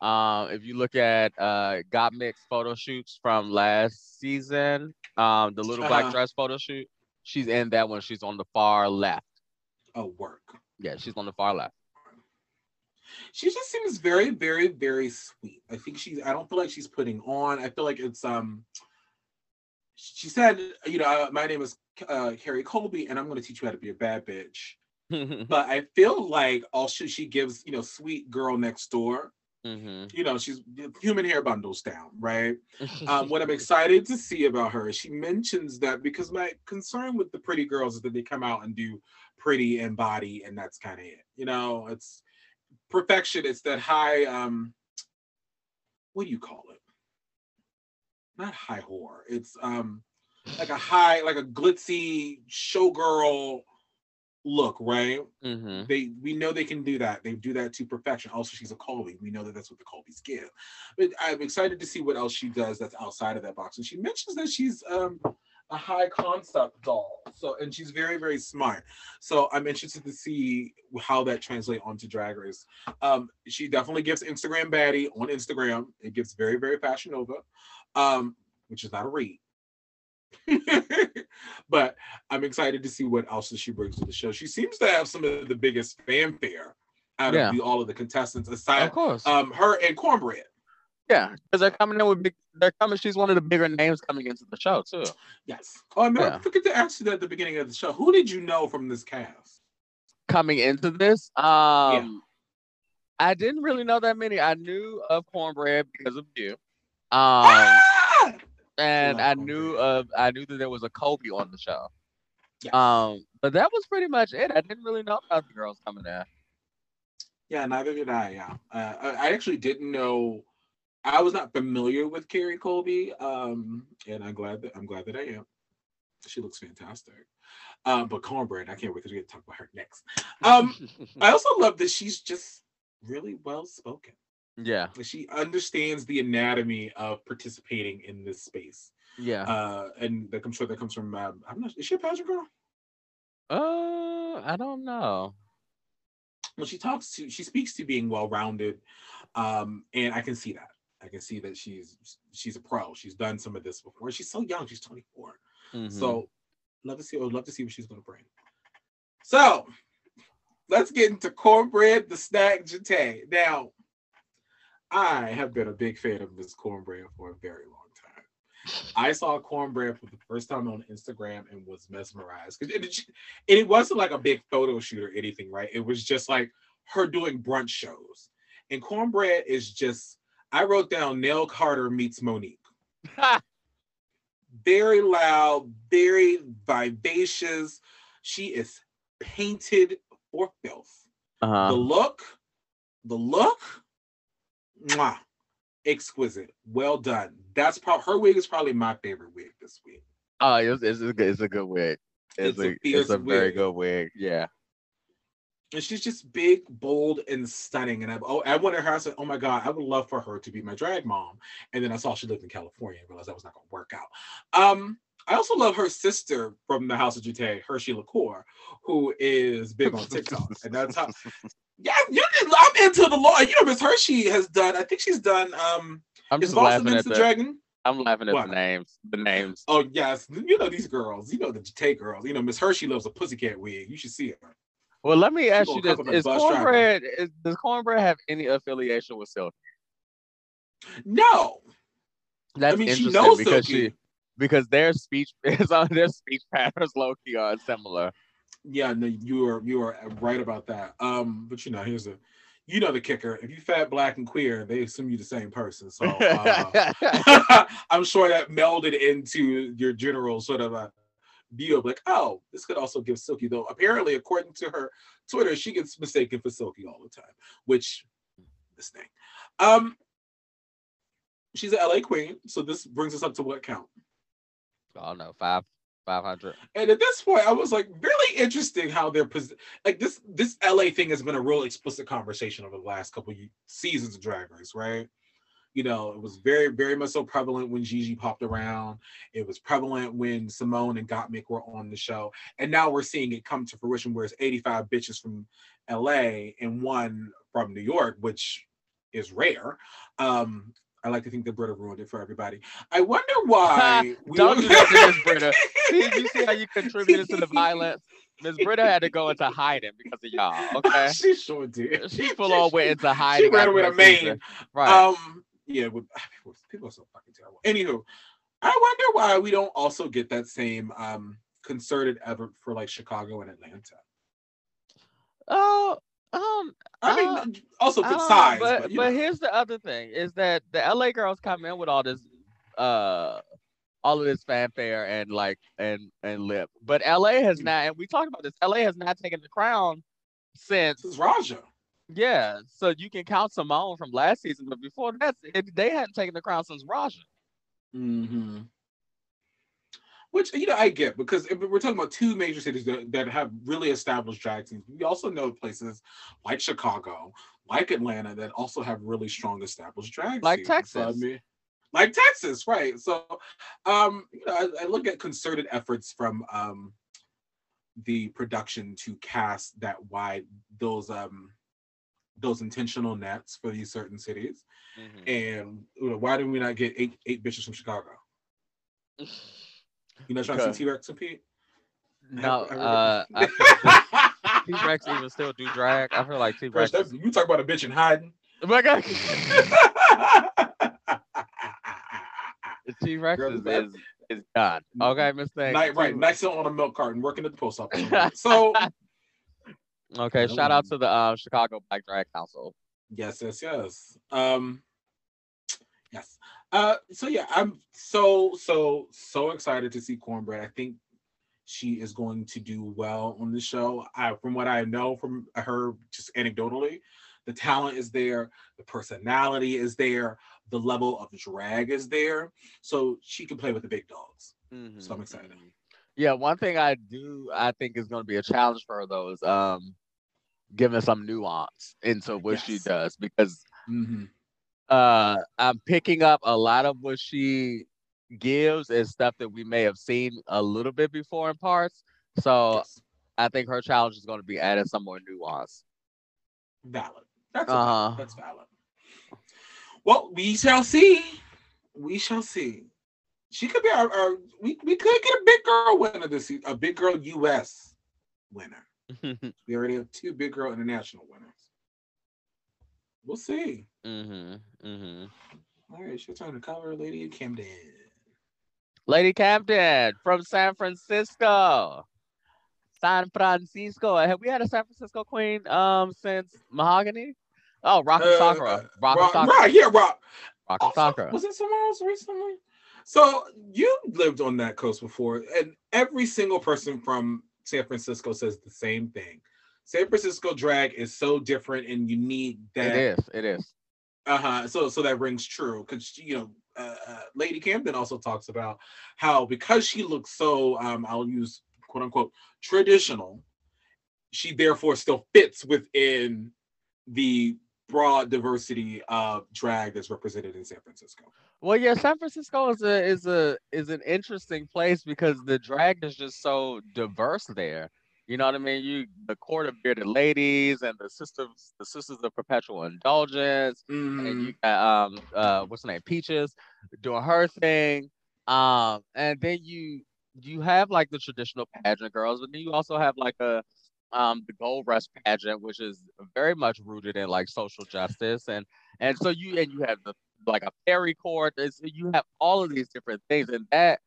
Speaker 2: um, if you look at uh Gottmik photo shoots from last season, um, the little black
Speaker 1: Uh-huh.
Speaker 2: dress photo shoot, she's in that one. She's on the far left.
Speaker 1: Oh, work.
Speaker 2: Yeah, she's on the far left.
Speaker 1: She just seems very very very sweet. I think she's i don't feel like she's putting on i feel like it's um she said you know uh, my name is uh kerri colby and i'm going to teach you how to be a bad bitch. But i feel like also she gives you know sweet girl next door
Speaker 2: hmm
Speaker 1: you know she's human hair bundles down right? Um, what i'm excited to see about her is she mentions that because my concern with the pretty girls is that they come out and do pretty and body and that's kind of it you know? It's perfection it's that high um what do you call it not high whore it's um like a high like a glitzy showgirl look right
Speaker 2: hmm
Speaker 1: they we know they can do that. They do that to perfection. Also, she's a Colby. We know that that's what the Colbys give. But I'm excited to see what else she does that's outside of that box. And she mentions that she's um a high concept doll. So and she's very very smart. So I'm interested to see how that translates onto Drag Race. Um, she definitely gives Instagram baddie on Instagram. It gives very very Fashion Nova, um, which is not a read. but I'm excited to see what else she brings to the show. She seems to have some of the biggest fanfare out
Speaker 2: Yeah.
Speaker 1: of the, all of the contestants, aside Of
Speaker 2: course.
Speaker 1: um her and Kornbread.
Speaker 2: Yeah, because they're coming in with big. They're coming. She's one of the bigger names coming into the show too.
Speaker 1: Yes. Oh, I, mean, I forget to ask you that at the beginning of the show. Who did you know from this cast?
Speaker 2: Coming into this, um, I didn't really know that many. I knew of Kornbread because of you. Um,
Speaker 1: Ah!
Speaker 2: and
Speaker 1: love
Speaker 2: I knew of I knew that there was a Colby on the show.
Speaker 1: Yes.
Speaker 2: Um, but that was pretty much it. I didn't really know about the girls coming in.
Speaker 1: Yeah, neither did I. Yeah, uh, I I actually didn't know. I was not familiar with Kerri Colby, um, and I'm glad that I'm glad that I am. She looks fantastic. Um, but Kornbread, I can't wait because we get to talk about her next. Um, I also love that she's just really well spoken.
Speaker 2: yeah,
Speaker 1: She understands the anatomy of participating in this space,
Speaker 2: yeah.
Speaker 1: uh, and that I'm sure that comes from. Um, I'm not. Is she a pageant girl?
Speaker 2: Uh, I don't know.
Speaker 1: well she talks to she speaks to being well rounded um and i can see that i can see that she's she's a pro she's done some of this before she's so young she's 24
Speaker 2: Mhm.
Speaker 1: so love to see i would love to see what she's going to bring so let's get into Kornbread the snack Jeté now i have been a big fan of this Kornbread for a very long time I saw Kornbread for the first time on Instagram and was mesmerized because it, it, it wasn't like a big photo shoot or anything, right? It was just like her doing brunch shows. And Kornbread is just, I wrote down Nell Carter meets Monique. Very loud, very vivacious. She is painted for filth.
Speaker 2: uh-huh.
Speaker 1: The look, the look, mwah. exquisite. Well done. That's probably her wig is probably my favorite wig this week.
Speaker 2: Oh, it's, it's, a good, it's a good wig. It's,
Speaker 1: It's a
Speaker 2: a, it's a very
Speaker 1: wig.
Speaker 2: good wig. Yeah.
Speaker 1: And she's just big, bold, and stunning. And I, oh, I wanted her. I said, "Oh my god, I would love for her to be my drag mom." And then I saw she lived in California and realized that was not going to work out. Um, I also love her sister from the House of Jute, Hershey LaCour, who is big on TikTok, and that's how. Yeah, you, I'm into the law. You know, Miss Hershey has done. I think she's done. Um,
Speaker 2: I'm
Speaker 1: is
Speaker 2: just
Speaker 1: Boston
Speaker 2: laughing at
Speaker 1: the
Speaker 2: the.
Speaker 1: Dragon?
Speaker 2: I'm laughing at
Speaker 1: What?
Speaker 2: the names. The names.
Speaker 1: Oh yes, you know these girls. You know the Jute girls. You know Miss Hershey loves a pussycat wig. You should see her.
Speaker 2: Well, let me ask you this:
Speaker 1: come from a
Speaker 2: Is Kornbread? Is, does Kornbread have any affiliation with Silk?
Speaker 1: No,
Speaker 2: That's
Speaker 1: I mean she
Speaker 2: interesting
Speaker 1: knows
Speaker 2: because
Speaker 1: Silky.
Speaker 2: she because their speech is on their speech patterns low key are similar.
Speaker 1: Yeah, no, you are you are right about that. Um, but you know, here's a, you know, the kicker. If you fat, black, and queer, they assume you're the same person. So uh, I'm sure that melded into your general sort of a view of like, oh, this could also give Silky though. Apparently, according to her Twitter, she gets mistaken for Silky all the time, which this thing. Um, she's an LA queen, so this brings us up to what count.
Speaker 2: I don't know, five five hundred.
Speaker 1: And at this point, I was like, really interesting how they're pos- like this. This LA thing has been a real explicit conversation over the last couple of seasons of Drag Race, right? You know, it was very, very much so prevalent when Gigi popped around. It was prevalent when Symone and Gottmik were on the show, and now we're seeing it come to fruition. Where it's 85 bitches from LA and one from New York, which is rare. Um, I like to think that Brita ruined it for everybody. I wonder why. we
Speaker 2: Don't do that to Miss Brita. See, you see how you contributed to the violence. Miss Brita had to go into hiding because of y'all. Okay,
Speaker 1: she sure did.
Speaker 2: she full on went into hiding.
Speaker 1: She ran away to Maine.
Speaker 2: Right.
Speaker 1: Um, yeah, with, people, people are so fucking terrible. Anywho, I wonder why we don't also get that same um concerted effort for like Chicago and Atlanta.
Speaker 2: oh, um,
Speaker 1: I mean,
Speaker 2: Uh,
Speaker 1: also
Speaker 2: don't know,
Speaker 1: size,
Speaker 2: but
Speaker 1: but,
Speaker 2: but here's the other thing: is that the LA girls come in with all this, uh, all of this fanfare and like and and lip, but LA has
Speaker 1: Mm.
Speaker 2: not. And we talked about this. LA has not taken the crown since
Speaker 1: Raja.
Speaker 2: Yeah, so you can count Symone from last season, but before that, they hadn't taken the crown since Raja.
Speaker 1: hmm Which you know I get because if we're talking about two major cities that, that have really established drag teams. We also know places like Chicago, like Atlanta, that also have really strong established drag
Speaker 2: Like
Speaker 1: scenes. So, I
Speaker 2: Texas.
Speaker 1: mean, like Texas, right? So, um, you know, I, I look at concerted efforts from um the production to cast that wide those um those intentional nets for these certain cities.
Speaker 2: Mm-hmm.
Speaker 1: And you know, why did we not get eight eight bitches from Chicago? You know, trying to
Speaker 2: Because-
Speaker 1: see T Rex compete.
Speaker 2: No,
Speaker 1: I- I-
Speaker 2: uh, T Rex even still do drag. I feel like T Rex.
Speaker 1: you talk about a bitch in hiding.
Speaker 2: Oh my God, T Rex
Speaker 1: Girl,
Speaker 2: is,
Speaker 1: that-
Speaker 2: is is done. Okay, Miss Thing.
Speaker 1: Night, right, nice on a milk carton, working at the post office. so
Speaker 2: Okay, shout out to the uh, Chicago Black Drag Council.
Speaker 1: yes, yes, yes. Um, yes. Uh, so yeah, I'm so so so excited to see Kornbread. I think she is going to do well on the show. I, from what I know from her, just anecdotally, the talent is there, the personality is there, the level of drag is there, so she can play with the big dogs. So I'm excited.
Speaker 2: Mhm. Yeah, one thing I do I think is going to be a challenge for her though is um giving some nuance into what she does because
Speaker 1: Mhm.
Speaker 2: uh I'm picking up a lot of what she gives is stuff that we may have seen a little bit before in parts. So
Speaker 1: Yes.
Speaker 2: I think her challenge is going to be adding some more nuance.
Speaker 1: Valid. That's
Speaker 2: Uh-huh.
Speaker 1: valid. that's valid. Well, we shall see. We shall see. She could be our, our we, we could get a big girl winner this a big girl US winner. We already have two big girl international winners. We'll see.
Speaker 2: hmm hmm
Speaker 1: All right, it's your turn to cover Lady Camden.
Speaker 2: Lady Camden from San Francisco. San Francisco. Have we had a San Francisco queen um since Mahogany? Oh, Rock and
Speaker 1: Uh,
Speaker 2: Sakura. Rock
Speaker 1: M.
Speaker 2: Sakura.
Speaker 1: right, yeah, Rock.
Speaker 2: Rock and
Speaker 1: Also,
Speaker 2: Sakura.
Speaker 1: Was it somewhere else recently? So you lived on that coast before, and every single person from San Francisco says the same thing. San Francisco drag is so different and unique that
Speaker 2: It is. It is.
Speaker 1: Uh huh. So so that rings true because you know uh, uh, Lady Camden also talks about how because she looks so um I'll use quote unquote traditional, she therefore still fits within the broad diversity of drag that's represented in San Francisco.
Speaker 2: Well, yeah, San Francisco is a is a is an interesting place because the drag is just so diverse there. You know what I mean? You the court of bearded ladies and the sisters the sisters of perpetual indulgence, and
Speaker 1: Mhm.
Speaker 2: you got um uh what's her name Peaches doing her thing, um and then you you have like the traditional pageant girls, but then you also have like a um the gold rush pageant, which is very much rooted in like social justice and and so you and you have the like a fairy court. It's, you have all of these different things, and that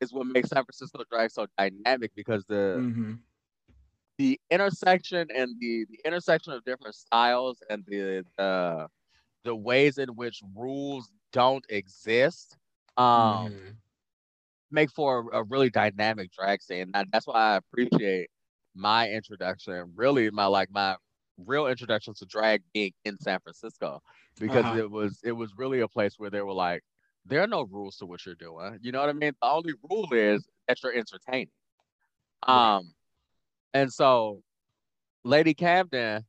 Speaker 2: is what makes San Francisco drag so dynamic because the
Speaker 1: Mhm.
Speaker 2: the intersection and the the intersection of different styles and the the the ways in which rules don't exist um
Speaker 1: Mhm.
Speaker 2: make for a, a really dynamic drag scene and that's why i appreciate my introduction really my like my real introduction to drag being in san francisco because
Speaker 1: Uh-huh.
Speaker 2: it was it was really a place where they were like there are no rules to what you're doing. You know what i mean? The only rule is that you're entertaining. Um and so Lady Camden,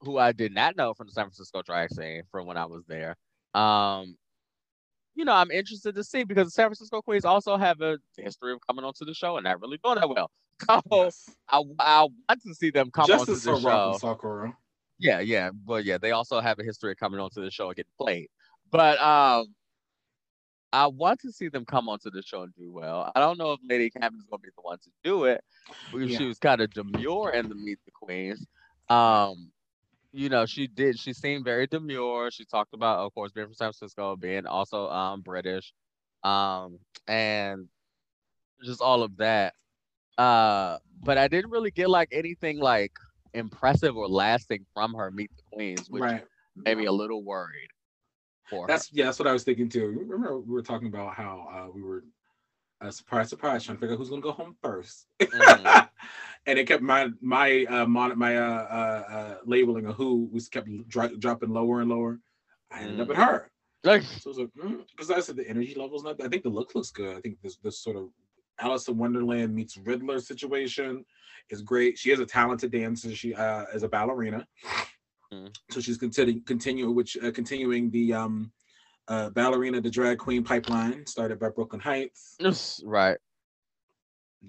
Speaker 2: who I did not know from the San Francisco drag scene from when I was there, um, you know, I'm interested to see because the San Francisco Queens also have a history of coming onto the show and not really doing that well. So
Speaker 1: Yes.
Speaker 2: I, I want to see them come
Speaker 1: Justice
Speaker 2: onto
Speaker 1: for
Speaker 2: the
Speaker 1: Rock
Speaker 2: show.
Speaker 1: and Sakura.
Speaker 2: Yeah, yeah, but yeah, they also have a history of coming onto the show and getting played. But um, I want to see them come onto the show and do well. I don't know if Lady Camden's gonna be the one to do it because
Speaker 1: Yeah.
Speaker 2: she was kind of demure in the Meet the Queens. Um, you know, she did. She seemed very demure. She talked about, of course, being from San Francisco, being also um British, um, and just all of that. Uh, but I didn't really get like anything like impressive or lasting from her Meet the Queens, which
Speaker 1: Right.
Speaker 2: made me a little worried for her.
Speaker 1: That's yeah, that's what I was thinking too. Remember we were talking about how uh, we were uh, surprise, surprise, trying to figure out who's gonna go home 1st
Speaker 2: Mhm.
Speaker 1: and it kept my my uh, mon- my uh, uh, uh, labeling of who was kept dro- dropping lower and lower. I ended up
Speaker 2: Mm.
Speaker 1: at her.
Speaker 2: Like,
Speaker 1: So I was like, because I said the energy level's not. I think the look looks good. I think this this sort of Alice in Wonderland meets Riddler situation is great. She is a talented dancer. She uh, is a ballerina,
Speaker 2: Mm.
Speaker 1: so she's continuing continue which uh, continuing the um uh, ballerina the drag queen pipeline started by Brooklyn Hytes.
Speaker 2: right.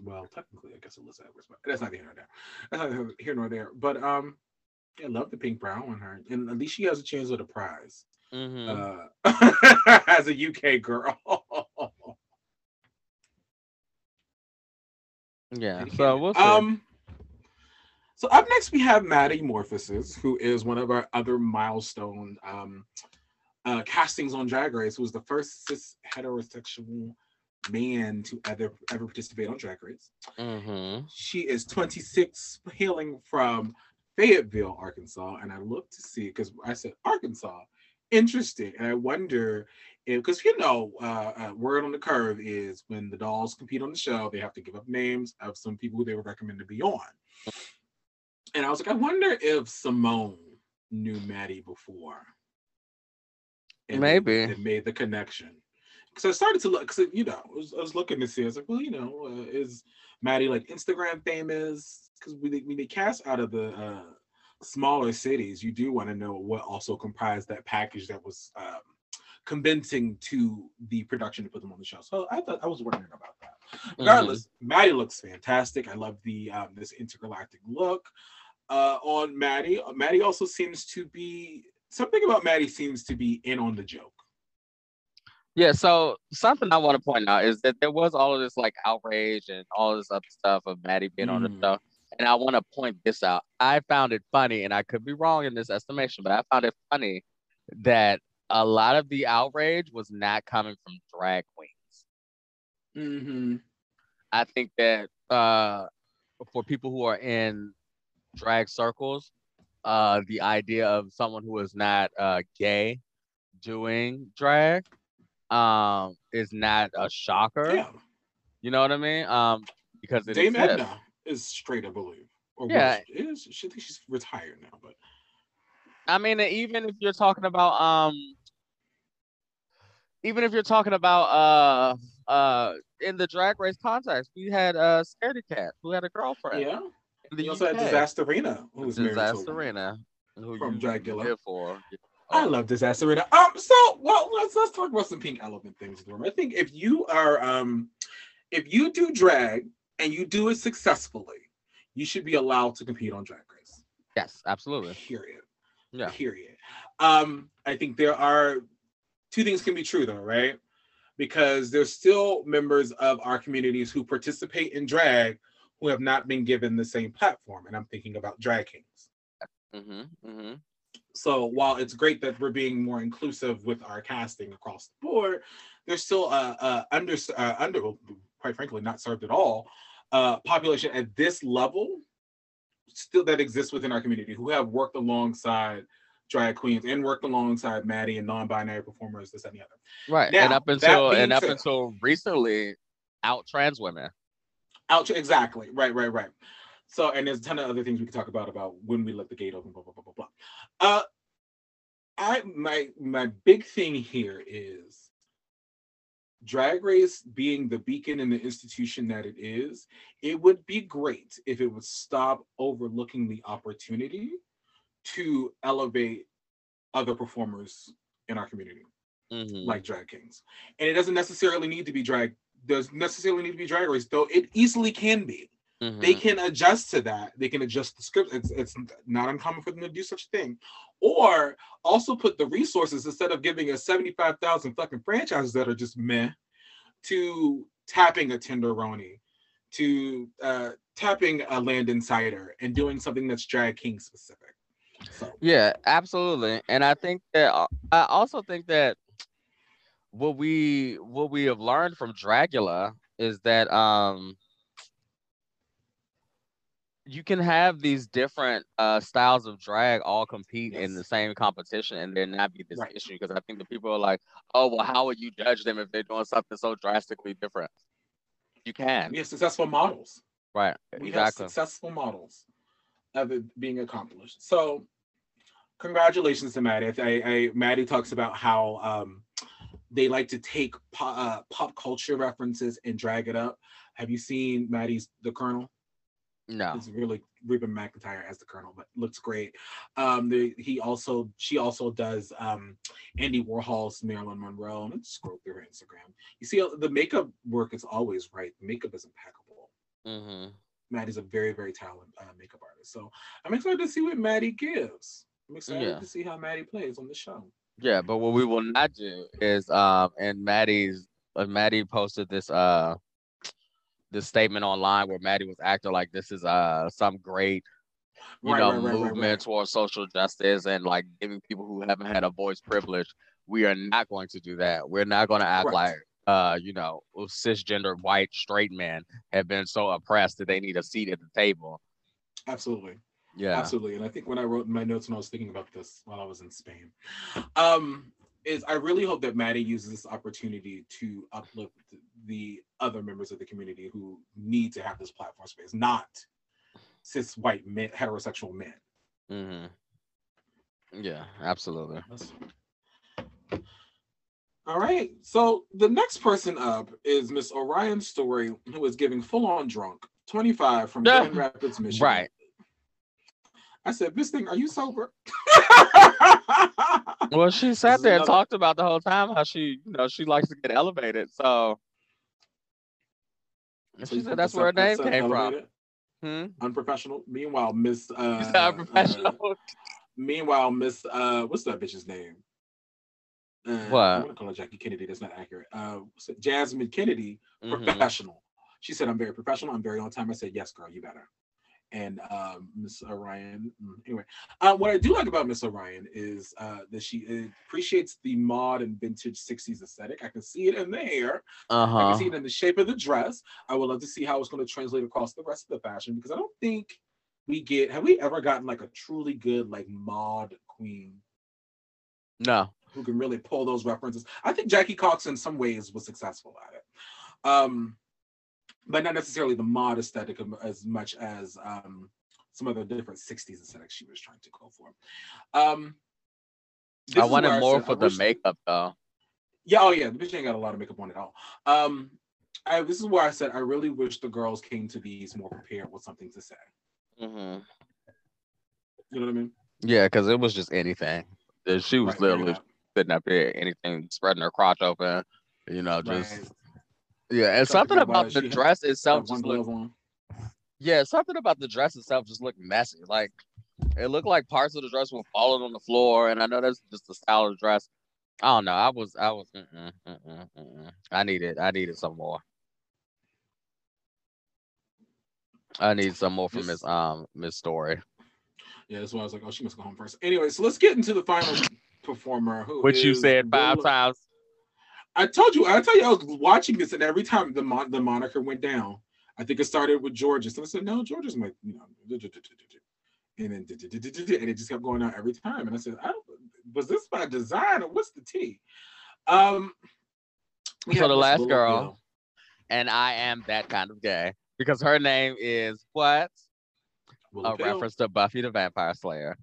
Speaker 1: Well, technically, I guess it was Edwards, but that's not here nor there. That's not here nor there. But um, I love the pink brown on her, and at least she has a chance at a prize
Speaker 2: hmm
Speaker 1: uh, as a UK girl.
Speaker 2: yeah. So we'll see.
Speaker 1: um, so up next we have Maddie Morphosis, who is one of our other milestone um, uh, castings on Drag Race. Who was the first cis heterosexual man to ever ever participate on Drag Race.
Speaker 2: Mhm.
Speaker 1: She is 26, hailing from Fayetteville, Arkansas, and I look to see because I said Arkansas, interesting, and I wonder if because you know, uh, uh, word on the curve is when the dolls compete on the show, they have to give up names of some people who they would recommend to be on. And I was like, I wonder if Symone knew Maddie before. And
Speaker 2: Maybe.
Speaker 1: it made the connection. Because I started to look, because you know, I was, I was looking to see. I was like, well, you know, uh, is Maddie like Instagram famous? Because when they, when they cast out of the uh, smaller cities, you do want to know what also comprised that package that was um, convincing to the production to put them on the show. So I thought I was wondering about that. Regardless, Maddie looks fantastic. I love the um, this intergalactic look uh, on Maddie. Maddie also seems to be something about Maddie seems to be in on the joke.
Speaker 2: Yeah, so something I want to point out is that there was all of this like outrage and all this other stuff of Maddie being on the
Speaker 1: Mm.
Speaker 2: show. And I want to point this out. I found it funny, and I could be wrong in this estimation, but I found it funny that a lot of the outrage was not coming from drag queens.
Speaker 1: Mm-hmm.
Speaker 2: I think that uh, for people who are in drag circles, uh, the idea of someone who is not uh, gay doing drag um, is not a shocker.
Speaker 1: Yeah,
Speaker 2: You know what I mean? Um, because it
Speaker 1: Dame
Speaker 2: exists.
Speaker 1: Edna is straight, I believe. Or
Speaker 2: Yeah.
Speaker 1: is she I think she's retired now, but
Speaker 2: I mean, even if you're talking about um, even if you're talking about uh uh in the drag race context, we had uh Scaredy Kat who had a girlfriend.
Speaker 1: Yeah. You also had Disasterina, who was.
Speaker 2: Disasterina, who
Speaker 1: From Dragula.
Speaker 2: for.
Speaker 1: I love Disasterina. Um, so well, let's let's talk about some pink elephant things room. I think if you are um, if you do drag and you do it successfully, you should be allowed to compete on Drag Race.
Speaker 2: Yes, absolutely.
Speaker 1: Period.
Speaker 2: Yeah.
Speaker 1: Period. Um, I think there are two things can be true though, right? Because there's still members of our communities who participate in drag who have not been given the same platform, and I'm thinking about drag kings.
Speaker 2: Mm-hmm. Mm-hmm.
Speaker 1: So while it's great that we're being more inclusive with our casting across the board, there's still a, a under uh, under quite frankly not served at all uh, population at this level still that exists within our community who have worked alongside drag queens and worked alongside Maddie and non-binary performers, this and the other.
Speaker 2: Right. and up until and up
Speaker 1: said-
Speaker 2: until recently, out trans women.
Speaker 1: Out exactly, right, right, right. So, and there's a ton of other things we could talk about about when we let the gate open, blah blah blah blah blah. Uh, I my my big thing here is Drag Race being the beacon and the institution that it is. It would be great if it would stop overlooking the opportunity to elevate other performers in our community
Speaker 2: Mhm.
Speaker 1: like drag kings. And it doesn't necessarily need to be drag, does necessarily need to be drag race, though it easily can be. They
Speaker 2: Mhm.
Speaker 1: can adjust to that. They can adjust the script. It's it's not uncommon for them to do such a thing. Or also put the resources instead of giving us 75,000 fucking franchises that are just meh to tapping a Tenderoni, to uh tapping a Landon Cider and doing something that's drag king specific. So
Speaker 2: Yeah, absolutely. And I think that uh, I also think that what we what we have learned from Dragula is that um you can have these different uh styles of drag all compete in the same competition and there not be this
Speaker 1: Right.
Speaker 2: issue because I think the people are like, oh well, how would you judge them if they're doing something so drastically different? You can,
Speaker 1: we have successful models.
Speaker 2: right?
Speaker 1: we have
Speaker 2: exactly.
Speaker 1: successful models of it being accomplished. So, congratulations to Maddie. I, I Maddie talks about how um, they like to take pop, uh, pop culture references and drag it up. Have you seen Maddie's The Colonel?
Speaker 2: No.
Speaker 1: It's really Reba McEntire as the Colonel, but looks great. Um, the, he also she also does um, Andy Warhol's Marilyn Monroe. Let's scroll through her Instagram. You see, uh, the makeup work is always right. The makeup is impeccable.
Speaker 2: hmm
Speaker 1: Maddie's a very, very talented uh, makeup artist. So I'm excited to see what Maddie gives. I'm excited
Speaker 2: Yeah.
Speaker 1: to see how Maddie plays on the show.
Speaker 2: Yeah, but what we will not do is um and Maddie's uh, Maddie posted this uh this statement online where Maddie was acting like this is uh some great you
Speaker 1: Right,
Speaker 2: know
Speaker 1: right, right,
Speaker 2: movement towards social justice and like giving people who haven't had a voice privilege. We are not going to do that. We're not going to act like uh you know cisgender white straight men have been so oppressed that they need a seat at the table.
Speaker 1: Absolutely.
Speaker 2: Yeah.
Speaker 1: Absolutely. And I think when I wrote in my notes when I was thinking about this while I was in Spain, um, is I really hope that Maddie uses this opportunity to uplift the other members of the community who need to have this platform space, not cis white men, heterosexual men.
Speaker 2: hmm Yeah, absolutely.
Speaker 1: All right. So the next person up is Miss Orion Story, who is giving full on drunk, 25 from Grand Rapids, Michigan.
Speaker 2: Right.
Speaker 1: I said, Miss Thing, are you sober?
Speaker 2: Well, she sat there and
Speaker 1: another-
Speaker 2: talked about the whole time how she, you know, she likes to get elevated. So, and she said that's where her name came from. Hmm?
Speaker 1: Unprofessional. Meanwhile, Miss uh,
Speaker 2: unprofessional.
Speaker 1: uh, meanwhile, Miss uh what's that bitch's name? Uh,
Speaker 2: What?
Speaker 1: I'm gonna call her Jackie Kennedy. That's not accurate. Uh. Jasmine Kennedy
Speaker 2: Mhm.
Speaker 1: professional. She said, I'm very professional. I'm very on time. I said, yes, girl, you better. And um, Miss Orion, mm, anyway, uh, what I do like about Miss Orion is uh, that she uh, appreciates the mod and vintage 60s aesthetic. I can see it in the hair, I
Speaker 2: Uh-huh.
Speaker 1: can see it in the shape of the dress. I would love to see how it's going to translate across the rest of the fashion because I don't think we get, have we ever gotten like a truly good, like mod queen
Speaker 2: No.
Speaker 1: who can really pull those references. I think Jackie Cox in some ways was successful at it. Um, but not necessarily the mod aesthetic as much as um, some other different 60s aesthetic she was trying to go for. Um,
Speaker 2: I wanted more
Speaker 1: said,
Speaker 2: for the makeup though.
Speaker 1: Yeah, oh yeah, the bitch ain't got a lot of makeup on at all. Um, I, this is where I said I really wish the girls came to these more prepared with something to say.
Speaker 2: hmm
Speaker 1: You know what I mean?
Speaker 2: Yeah, because it was just anything. She was
Speaker 1: Right,
Speaker 2: literally sitting up here, anything, spreading her crotch open. You know, just
Speaker 1: Right.
Speaker 2: Yeah. And
Speaker 1: Something
Speaker 2: something
Speaker 1: about
Speaker 2: about the dress itself just looked. Yeah, something about the dress itself just looked messy. Like it looked like parts of the dress were falling on the floor, and I know that's just the style of the dress. I don't know. I was, I was, mm-mm, mm-mm, mm-mm. I needed, I needed some more. I need some more from
Speaker 1: This-
Speaker 2: Miss um Miss Story,
Speaker 1: Yeah, that's why I was like, oh, she must go home first. Anyway, so let's get into the final performer. Who
Speaker 2: which you said five
Speaker 1: Willow-
Speaker 2: times.
Speaker 1: I told you, I tell you, I was watching this, and every time the mon- the moniker went down, I think it started with Georgia. So I said, no, Georgia's my, you know, and then and it just kept going on every time, and I said, I don't, was this by design or what's the T? Um, we
Speaker 2: So the last
Speaker 1: Willow
Speaker 2: girl- And I am that kind of gay because her name is what?
Speaker 1: Willow
Speaker 2: A
Speaker 1: Pill.
Speaker 2: reference to Buffy the Vampire Slayer.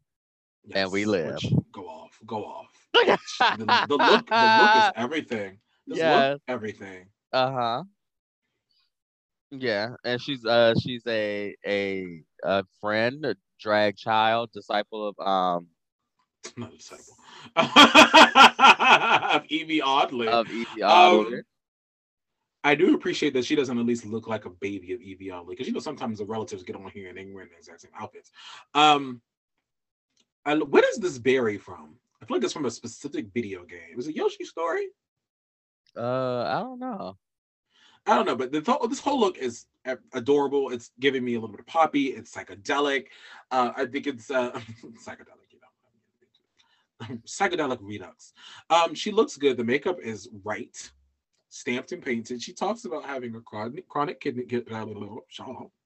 Speaker 2: and we live.
Speaker 1: Go off, go off. The, the look, the look is everything. This
Speaker 2: Yes.
Speaker 1: look, everything.
Speaker 2: Uh huh. Yeah, and she's uh she's a a a friend, a drag child, disciple of um
Speaker 1: Not disciple. of Evie Oddly.
Speaker 2: of Evie
Speaker 1: Um,
Speaker 2: Oddly.
Speaker 1: I do appreciate that she doesn't at least look like a baby of Evie Oddly because you know sometimes the relatives get on here and they wearing the exact same outfits. Um, I, what is this berry from? Feel like it's from a specific video game. Was it Yoshi Story?
Speaker 2: Uh, I don't know.
Speaker 1: I don't know, but the th- this whole look is adorable. It's giving me a little bit of poppy. It's psychedelic. Uh, I think it's uh, psychedelic, you know, psychedelic redux. Um, she looks good. The makeup is right, stamped and painted. She talks about having a chronic chronic kidney ki- uh,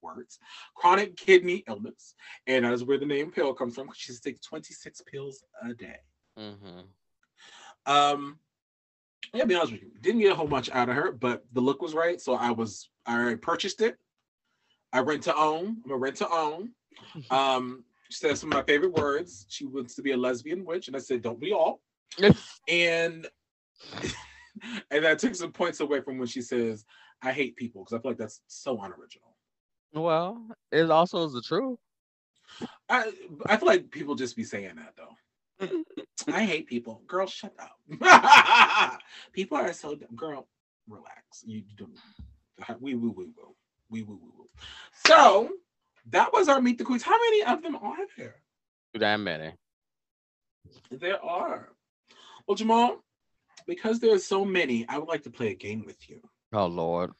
Speaker 1: words chronic kidney illness, and that is where the name pill comes from. She takes twenty six pills a day.
Speaker 2: Mm-hmm.
Speaker 1: Um, yeah, be honest with you, didn't get a whole much out of her, but the look was right, so I was I purchased it. I rent to own. I'm a rent to own. Um, she said some of my favorite words. She wants to be a lesbian witch, and I said, "Don't we all?" And and that took some points away from when she says, "I hate people," because I feel like that's so unoriginal.
Speaker 2: well, it also is the truth.
Speaker 1: I I feel like people just be saying that though. I hate people. Girl, shut up. people are so dumb. Girl, relax. You don't. We we we will. We we we will. So that was our meet the queens. How many of them are there?
Speaker 2: Too damn many.
Speaker 1: There are. Well, Jamal, because there are so many, I would like to play a game with you.
Speaker 2: Oh Lord.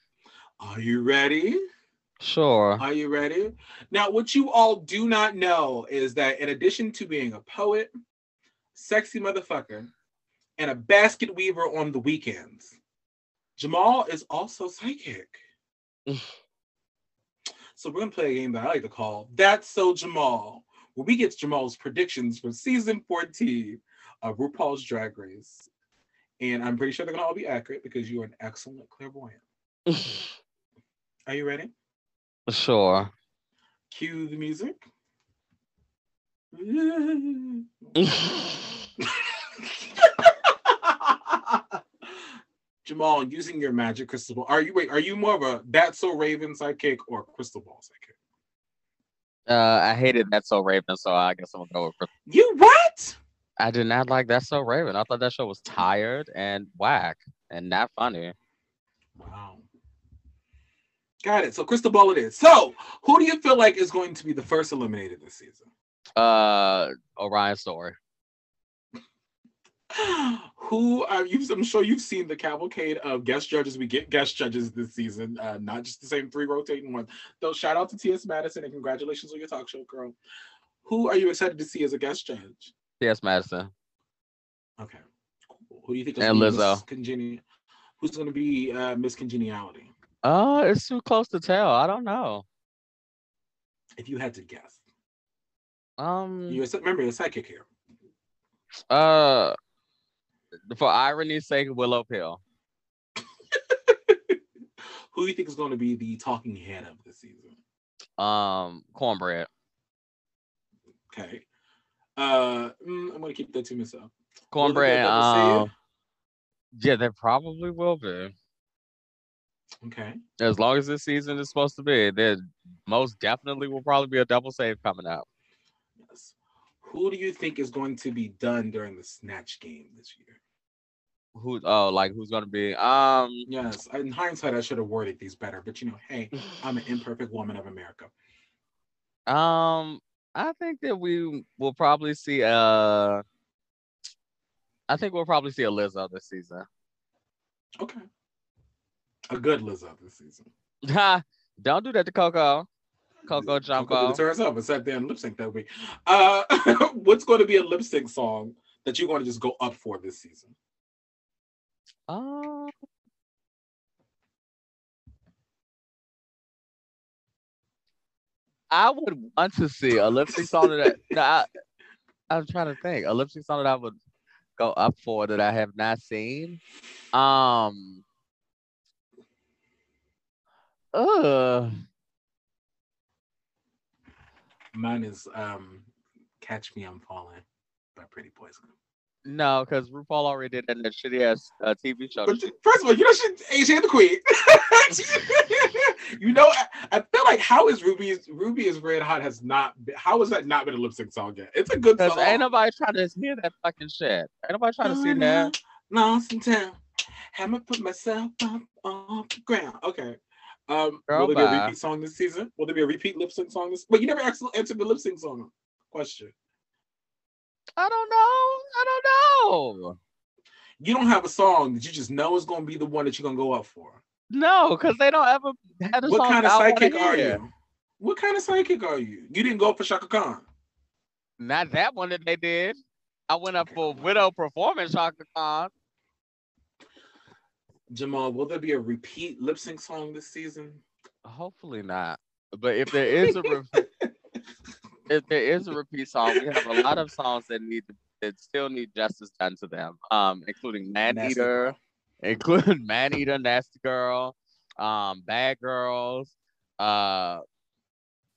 Speaker 1: Are you ready?
Speaker 2: Sure.
Speaker 1: Are you ready? Now, what you all do not know is that in addition to being a poet, sexy motherfucker, and a basket weaver on the weekends, Jamal is also psychic. so we're gonna play a game that I like to call That's So Jamal, where we get Jamal's predictions for season 14 of RuPaul's Drag Race. And I'm pretty sure they're gonna all be accurate because you are an excellent clairvoyant. Are you ready?
Speaker 2: sure.
Speaker 1: Cue the music. Jamal, using your magic crystal ball, are you wait? Are you more of a that's so Raven sidekick or crystal ball sidekick?
Speaker 2: uh, I hated that so Raven, so I guess I'm gonna go with. Chris-
Speaker 1: You what?
Speaker 2: I did not like that so Raven. I thought that show was tired and whack and not funny.
Speaker 1: Wow. Got it. So crystal ball it is. So who do you feel like is going to be the first eliminated this season?
Speaker 2: Uh, Orion story.
Speaker 1: Who are you? I'm sure you've seen the cavalcade of guest judges. We get guest judges this season, uh, not just the same three rotating ones. Though, shout out to T.S. Madison and congratulations on your talk show, girl. Who are you excited to see as a guest judge?
Speaker 2: T.S. Madison.
Speaker 1: Okay, cool. Who do you think is
Speaker 2: And Lizzo.
Speaker 1: Miss Congeni- Who's going to be uh, Miss Congeniality?
Speaker 2: Uh, it's too close to tell. I don't know.
Speaker 1: If you had to guess,
Speaker 2: Um,
Speaker 1: you're remember you're a psychic here.
Speaker 2: uh, for irony's sake, Willow Pill.
Speaker 1: Who do you think is going to be the talking head of the season?
Speaker 2: Um, Kornbread.
Speaker 1: Okay. Uh, mm, I'm gonna keep that to myself. Kornbread.
Speaker 2: Um, yeah, there probably will be.
Speaker 1: Okay.
Speaker 2: As long as this season is supposed to be, there most definitely will probably be a double save coming out.
Speaker 1: Who do you think is going to be done during the snatch game this year?
Speaker 2: Who? Oh, like who's gonna be? Um,
Speaker 1: Yes. In hindsight, I should have worded these better, but you know, hey, I'm an imperfect woman of America.
Speaker 2: um, I think that we will probably see. Uh, I think we'll probably see a Lizzo this season.
Speaker 1: Okay. A good Lizzo this season.
Speaker 2: Don't do that to Coco. Coco
Speaker 1: Coco
Speaker 2: Jumbo.
Speaker 1: it to herself and sat there and lip sync that week. Uh, what's going to be a lip sync song that you're going to just go up for this season?
Speaker 2: Um, I would want to see a lip sync song that no, I, I'm trying to think a lip sync song that I would go up for that I have not seen. Um. Uh,
Speaker 1: Mine is um, "Catch Me I'm Falling" by Pretty Poison.
Speaker 2: no, because RuPaul already did that in that shitty ass uh, TV show.
Speaker 1: But first of all, you know she Asia the Queen. you know, I, I feel like how is Ruby's Ruby is Red Hot has not been, how has that not been a lip sync song yet? It's a good song.
Speaker 2: ain't nobody trying to hear that fucking shit. Ain't nobody trying to see that.
Speaker 1: Lost in town. Haven't put myself up off the ground. Okay. Um,
Speaker 2: Girl,
Speaker 1: will there be a repeat song this season? Will there be a repeat lip sync song this? But you never actually answered the lip sync song question.
Speaker 2: I don't know. I don't know.
Speaker 1: You don't have a song that you just know is going to be the one that you're going to go up for.
Speaker 2: No, because they don't ever have a
Speaker 1: What kind of psychic are you? What kind of psychic are you? You didn't go up for Chaka Khan.
Speaker 2: Not that one that they did. I went up for Widow Performance Chaka Khan.
Speaker 1: Jamal, will there be a repeat lip sync song this season?
Speaker 2: Hopefully not. But if there is a re- if there is a repeat song, we have a lot of songs that need to, that still need justice done to them. Um, including Man
Speaker 1: Nasty
Speaker 2: Eater,
Speaker 1: Girl.
Speaker 2: including Man Eater, Nasty Girl, um, Bad Girls, uh,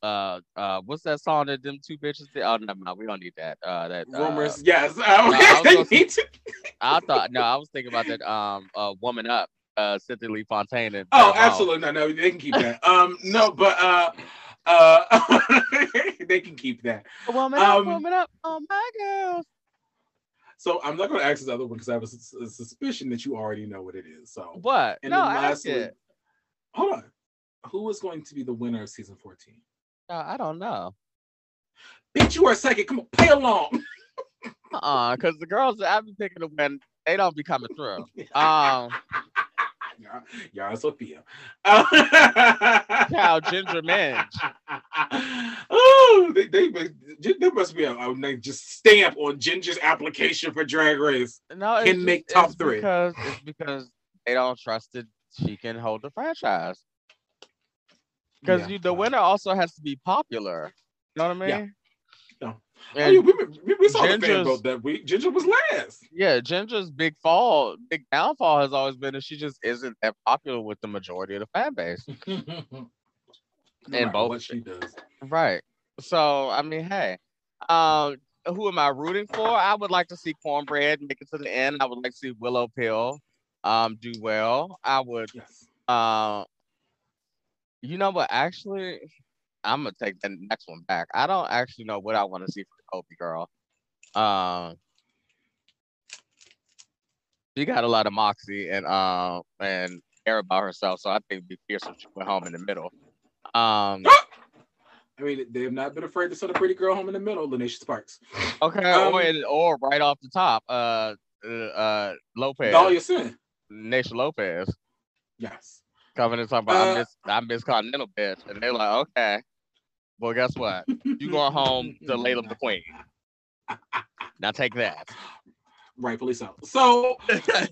Speaker 2: uh, uh, what's that song that them two bitches did? Oh, no, no, We don't need that. Uh, that uh,
Speaker 1: Rumors, yes. Uh,
Speaker 2: I was
Speaker 1: they
Speaker 2: say-
Speaker 1: to-
Speaker 2: I thought no, I was thinking about that. Um, uh, Woman Up, uh, Cynthia Lee Fontaine. And
Speaker 1: Oh,
Speaker 2: Pharrell.
Speaker 1: absolutely. No, no, they can keep that. Um, no, but uh uh they can keep that.
Speaker 2: Woman Up,
Speaker 1: Um,
Speaker 2: Woman Up, oh my girls.
Speaker 1: So I'm not gonna ask this other one because I have a, a suspicion that you already know what it is. So
Speaker 2: What?
Speaker 1: and
Speaker 2: no,
Speaker 1: then
Speaker 2: ask
Speaker 1: lastly,
Speaker 2: it.
Speaker 1: hold on. Who is going to be the winner of season 14?
Speaker 2: No, I don't know.
Speaker 1: Bitch, you are psychic. Come on, play along.
Speaker 2: Uh, because the girls that I've been picking to win, they don't be coming through. Um,
Speaker 1: Yara, Yara Sofia. Uh,
Speaker 2: Cow Ginger Minj.
Speaker 1: oh, they, they, there must be a, a just stamp on Ginger's application for Drag Race.
Speaker 2: No, it's
Speaker 1: Can
Speaker 2: just-
Speaker 1: make top
Speaker 2: it's
Speaker 1: three.
Speaker 2: because it's because they don't trust that she can hold the franchise. Because
Speaker 1: Yeah.
Speaker 2: you, the winner also has to be popular. You know what I mean?
Speaker 1: Yeah. No. Oh,
Speaker 2: And
Speaker 1: yeah, we, we, we saw the fan vote that week. Ginger was last.
Speaker 2: Yeah, Ginger's big fall, big downfall has always been that she just isn't that popular with the majority of the fan base. And
Speaker 1: matter
Speaker 2: both-
Speaker 1: what she does.
Speaker 2: Right. So I mean, hey, um, who am I rooting for? I would like to see Kornbread make it to the end. I would like to see Willow Pill um do well. I would
Speaker 1: Yes.
Speaker 2: uh you know what actually I'm gonna take the next one back. I don't actually know what I want to see for Colby girl. Um she got a lot of moxie and um and air about herself, so I think it'd be fierce if she went home in the middle. Um
Speaker 1: I mean, they have not been afraid to send a pretty girl home in the middle, Lanisha Sparks.
Speaker 2: Okay,
Speaker 1: Um,
Speaker 2: or, or right off the top, uh, uh, uh Lopez,
Speaker 1: Dahlia Sin.
Speaker 2: Nation Lopez,
Speaker 1: Yes.
Speaker 2: Coming and talking about
Speaker 1: Uh,
Speaker 2: I miss I miss Continental bitch, and they're like, okay, well, guess what? You going home to Layla the Queen? Now take that.
Speaker 1: Rightfully so. So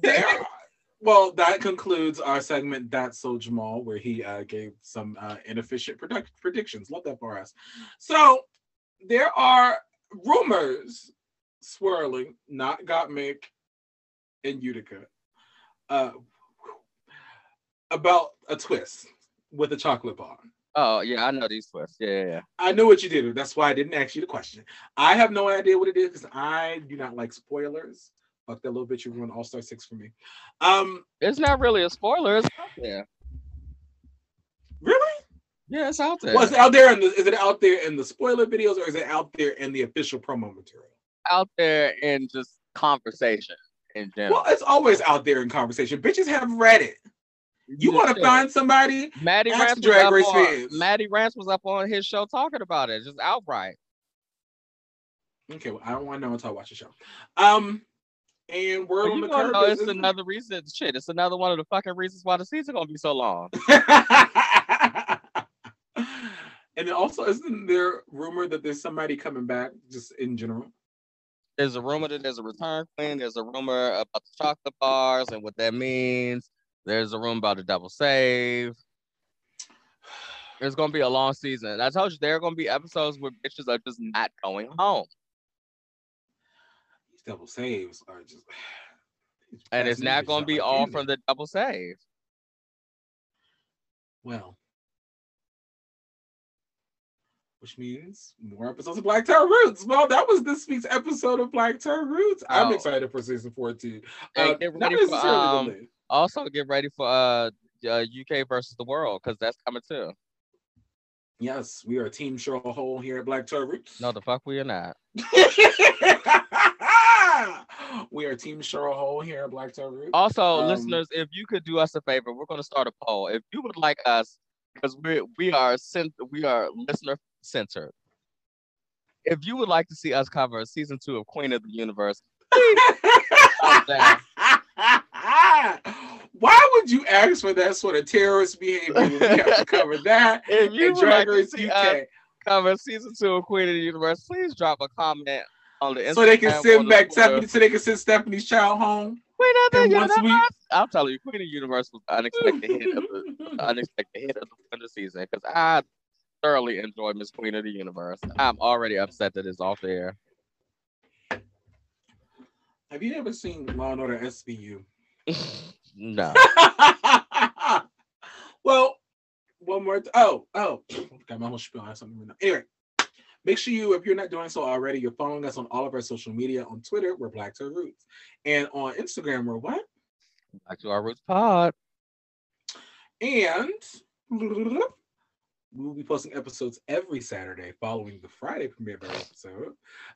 Speaker 1: there. Well, that concludes our segment. That's so Jamal, where he uh, gave some uh, inefficient product predictions. Love that for us. So there are rumors swirling, not got Gottmik in Utica, uh, about a twist with a chocolate bar.
Speaker 2: Oh yeah, I know these twists. Yeah, yeah, yeah.
Speaker 1: I know what you did. That's why I didn't ask you the question. I have no idea what it is because I do not like spoilers. Fuck that little bitch. You ruined All Star Six for me. Um,
Speaker 2: It's not really a spoiler. It's out there.
Speaker 1: really?
Speaker 2: Yeah, it's out there.
Speaker 1: Was it out there in the? Is it out there in the spoiler videos or is it out there in the official promo material?
Speaker 2: out there in just conversation in general.
Speaker 1: Well, it's always out there in conversation. Bitches have read it. You want to find somebody?
Speaker 2: Maddie Rance was
Speaker 1: Drag
Speaker 2: up
Speaker 1: Race
Speaker 2: on,
Speaker 1: fans.
Speaker 2: Maddie Rance was up on his show talking about it, just outright.
Speaker 1: Okay, well, I don't want to know until I watch the show. Um, and word
Speaker 2: Well,
Speaker 1: on the curb
Speaker 2: know it's another reason. Shit, it's another one of the fucking reasons why the season gonna be so long.
Speaker 1: and also, isn't there rumor that there's somebody coming back just in general?
Speaker 2: There's a rumor that there's a return queen. There's a rumor about the chocolate bars and what that means. There's a room about a double save. It's gonna be a long season. I told you there are gonna be episodes where bitches are just not going home,
Speaker 1: These double saves are just.
Speaker 2: and it's not gonna be all from the double save.
Speaker 1: Well, which means more episodes of Black To Our Roots. Well, that was this week's episode of Black To Our Roots. I'm
Speaker 2: Oh.
Speaker 1: excited for season 14.
Speaker 2: Hey,
Speaker 1: Uh, not necessarily
Speaker 2: um. Also, get ready for uh, uh UK versus the world because that's coming too.
Speaker 1: Yes, we are Team Cheryl Hole here at Black Roots.
Speaker 2: No, the fuck we are not.
Speaker 1: we are Team Cheryl Hole here at Black Roots.
Speaker 2: Also,
Speaker 1: Um,
Speaker 2: listeners, if you could do us a favor, we're going to start a poll. If you would like us, because we we are cent- we are listener centered. If you would like to see us cover season two of Queen of the Universe,
Speaker 1: Why would you ask for that sort of terrorist behavior when we have to cover that
Speaker 2: if you like
Speaker 1: Drag
Speaker 2: to
Speaker 1: Race
Speaker 2: see
Speaker 1: uh,
Speaker 2: UK? cover season two of Queen of the Universe, please drop a comment on the Instagram.
Speaker 1: So they can send back. Stephanie, so they can send Stephanie's child home.
Speaker 2: Queen of the
Speaker 1: And once
Speaker 2: Universe.
Speaker 1: we-
Speaker 2: I'm telling you, Queen of the Universe was the unexpected hit of the unexpected hit of the winter season because I thoroughly enjoyed Miss Queen of the Universe. I'm already upset that it's off the air.
Speaker 1: Have you ever seen Law and Order SVU?
Speaker 2: No.
Speaker 1: well, one more. T- oh, oh, got my whole spiel on something. right now. Anyway, make sure you, if you're not doing so already, you're following us on all of our social media. On Twitter, we're Black to Roots, and on Instagram, we're what?
Speaker 2: Black to our roots pod.
Speaker 1: And we'll be posting episodes every Saturday following the Friday premiere of our episode.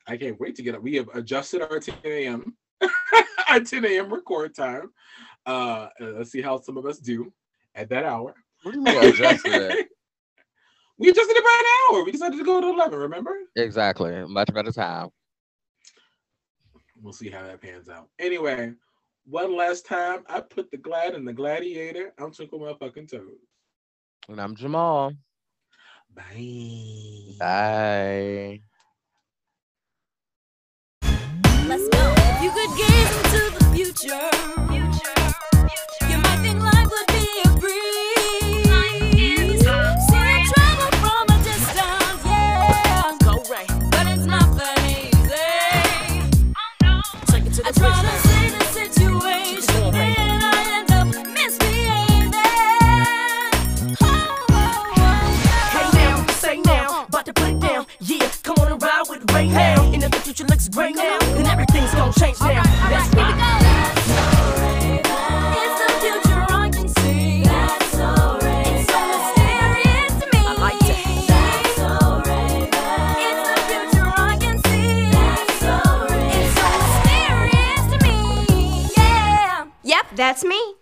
Speaker 1: I can't wait to get up. We have adjusted our 10 a.m. our 10 a.m. record time. Uh, let's see how some of us do at that hour.
Speaker 2: What do you mean adjusted it?
Speaker 1: we adjusted it by an hour. We decided to go to 11, remember?
Speaker 2: Exactly. Much better time.
Speaker 1: We'll see how that pans out. Anyway, one last time, I put the glad in the gladiator. I'm Twinkle Motherfucking Toes.
Speaker 2: And I'm Jamal.
Speaker 1: Bye.
Speaker 2: Bye.
Speaker 4: You could gaze into the future, you might think life would be a breeze. Seeing trouble from a distance, yeah. Go right, but it's not that easy. Take it to the I try to see the situation, then I end up misbehaving. Oh, oh, oh,
Speaker 5: Hey now, say now, about to put it down. Yeah, come on and ride with. And if the future looks great now, everything's gonna change now. Let's
Speaker 4: Here we go. It's the future I can see. It's so mysterious to me.
Speaker 5: I like
Speaker 4: It's the future I can see. It's so mysterious to me. Yeah. Yep, that's me.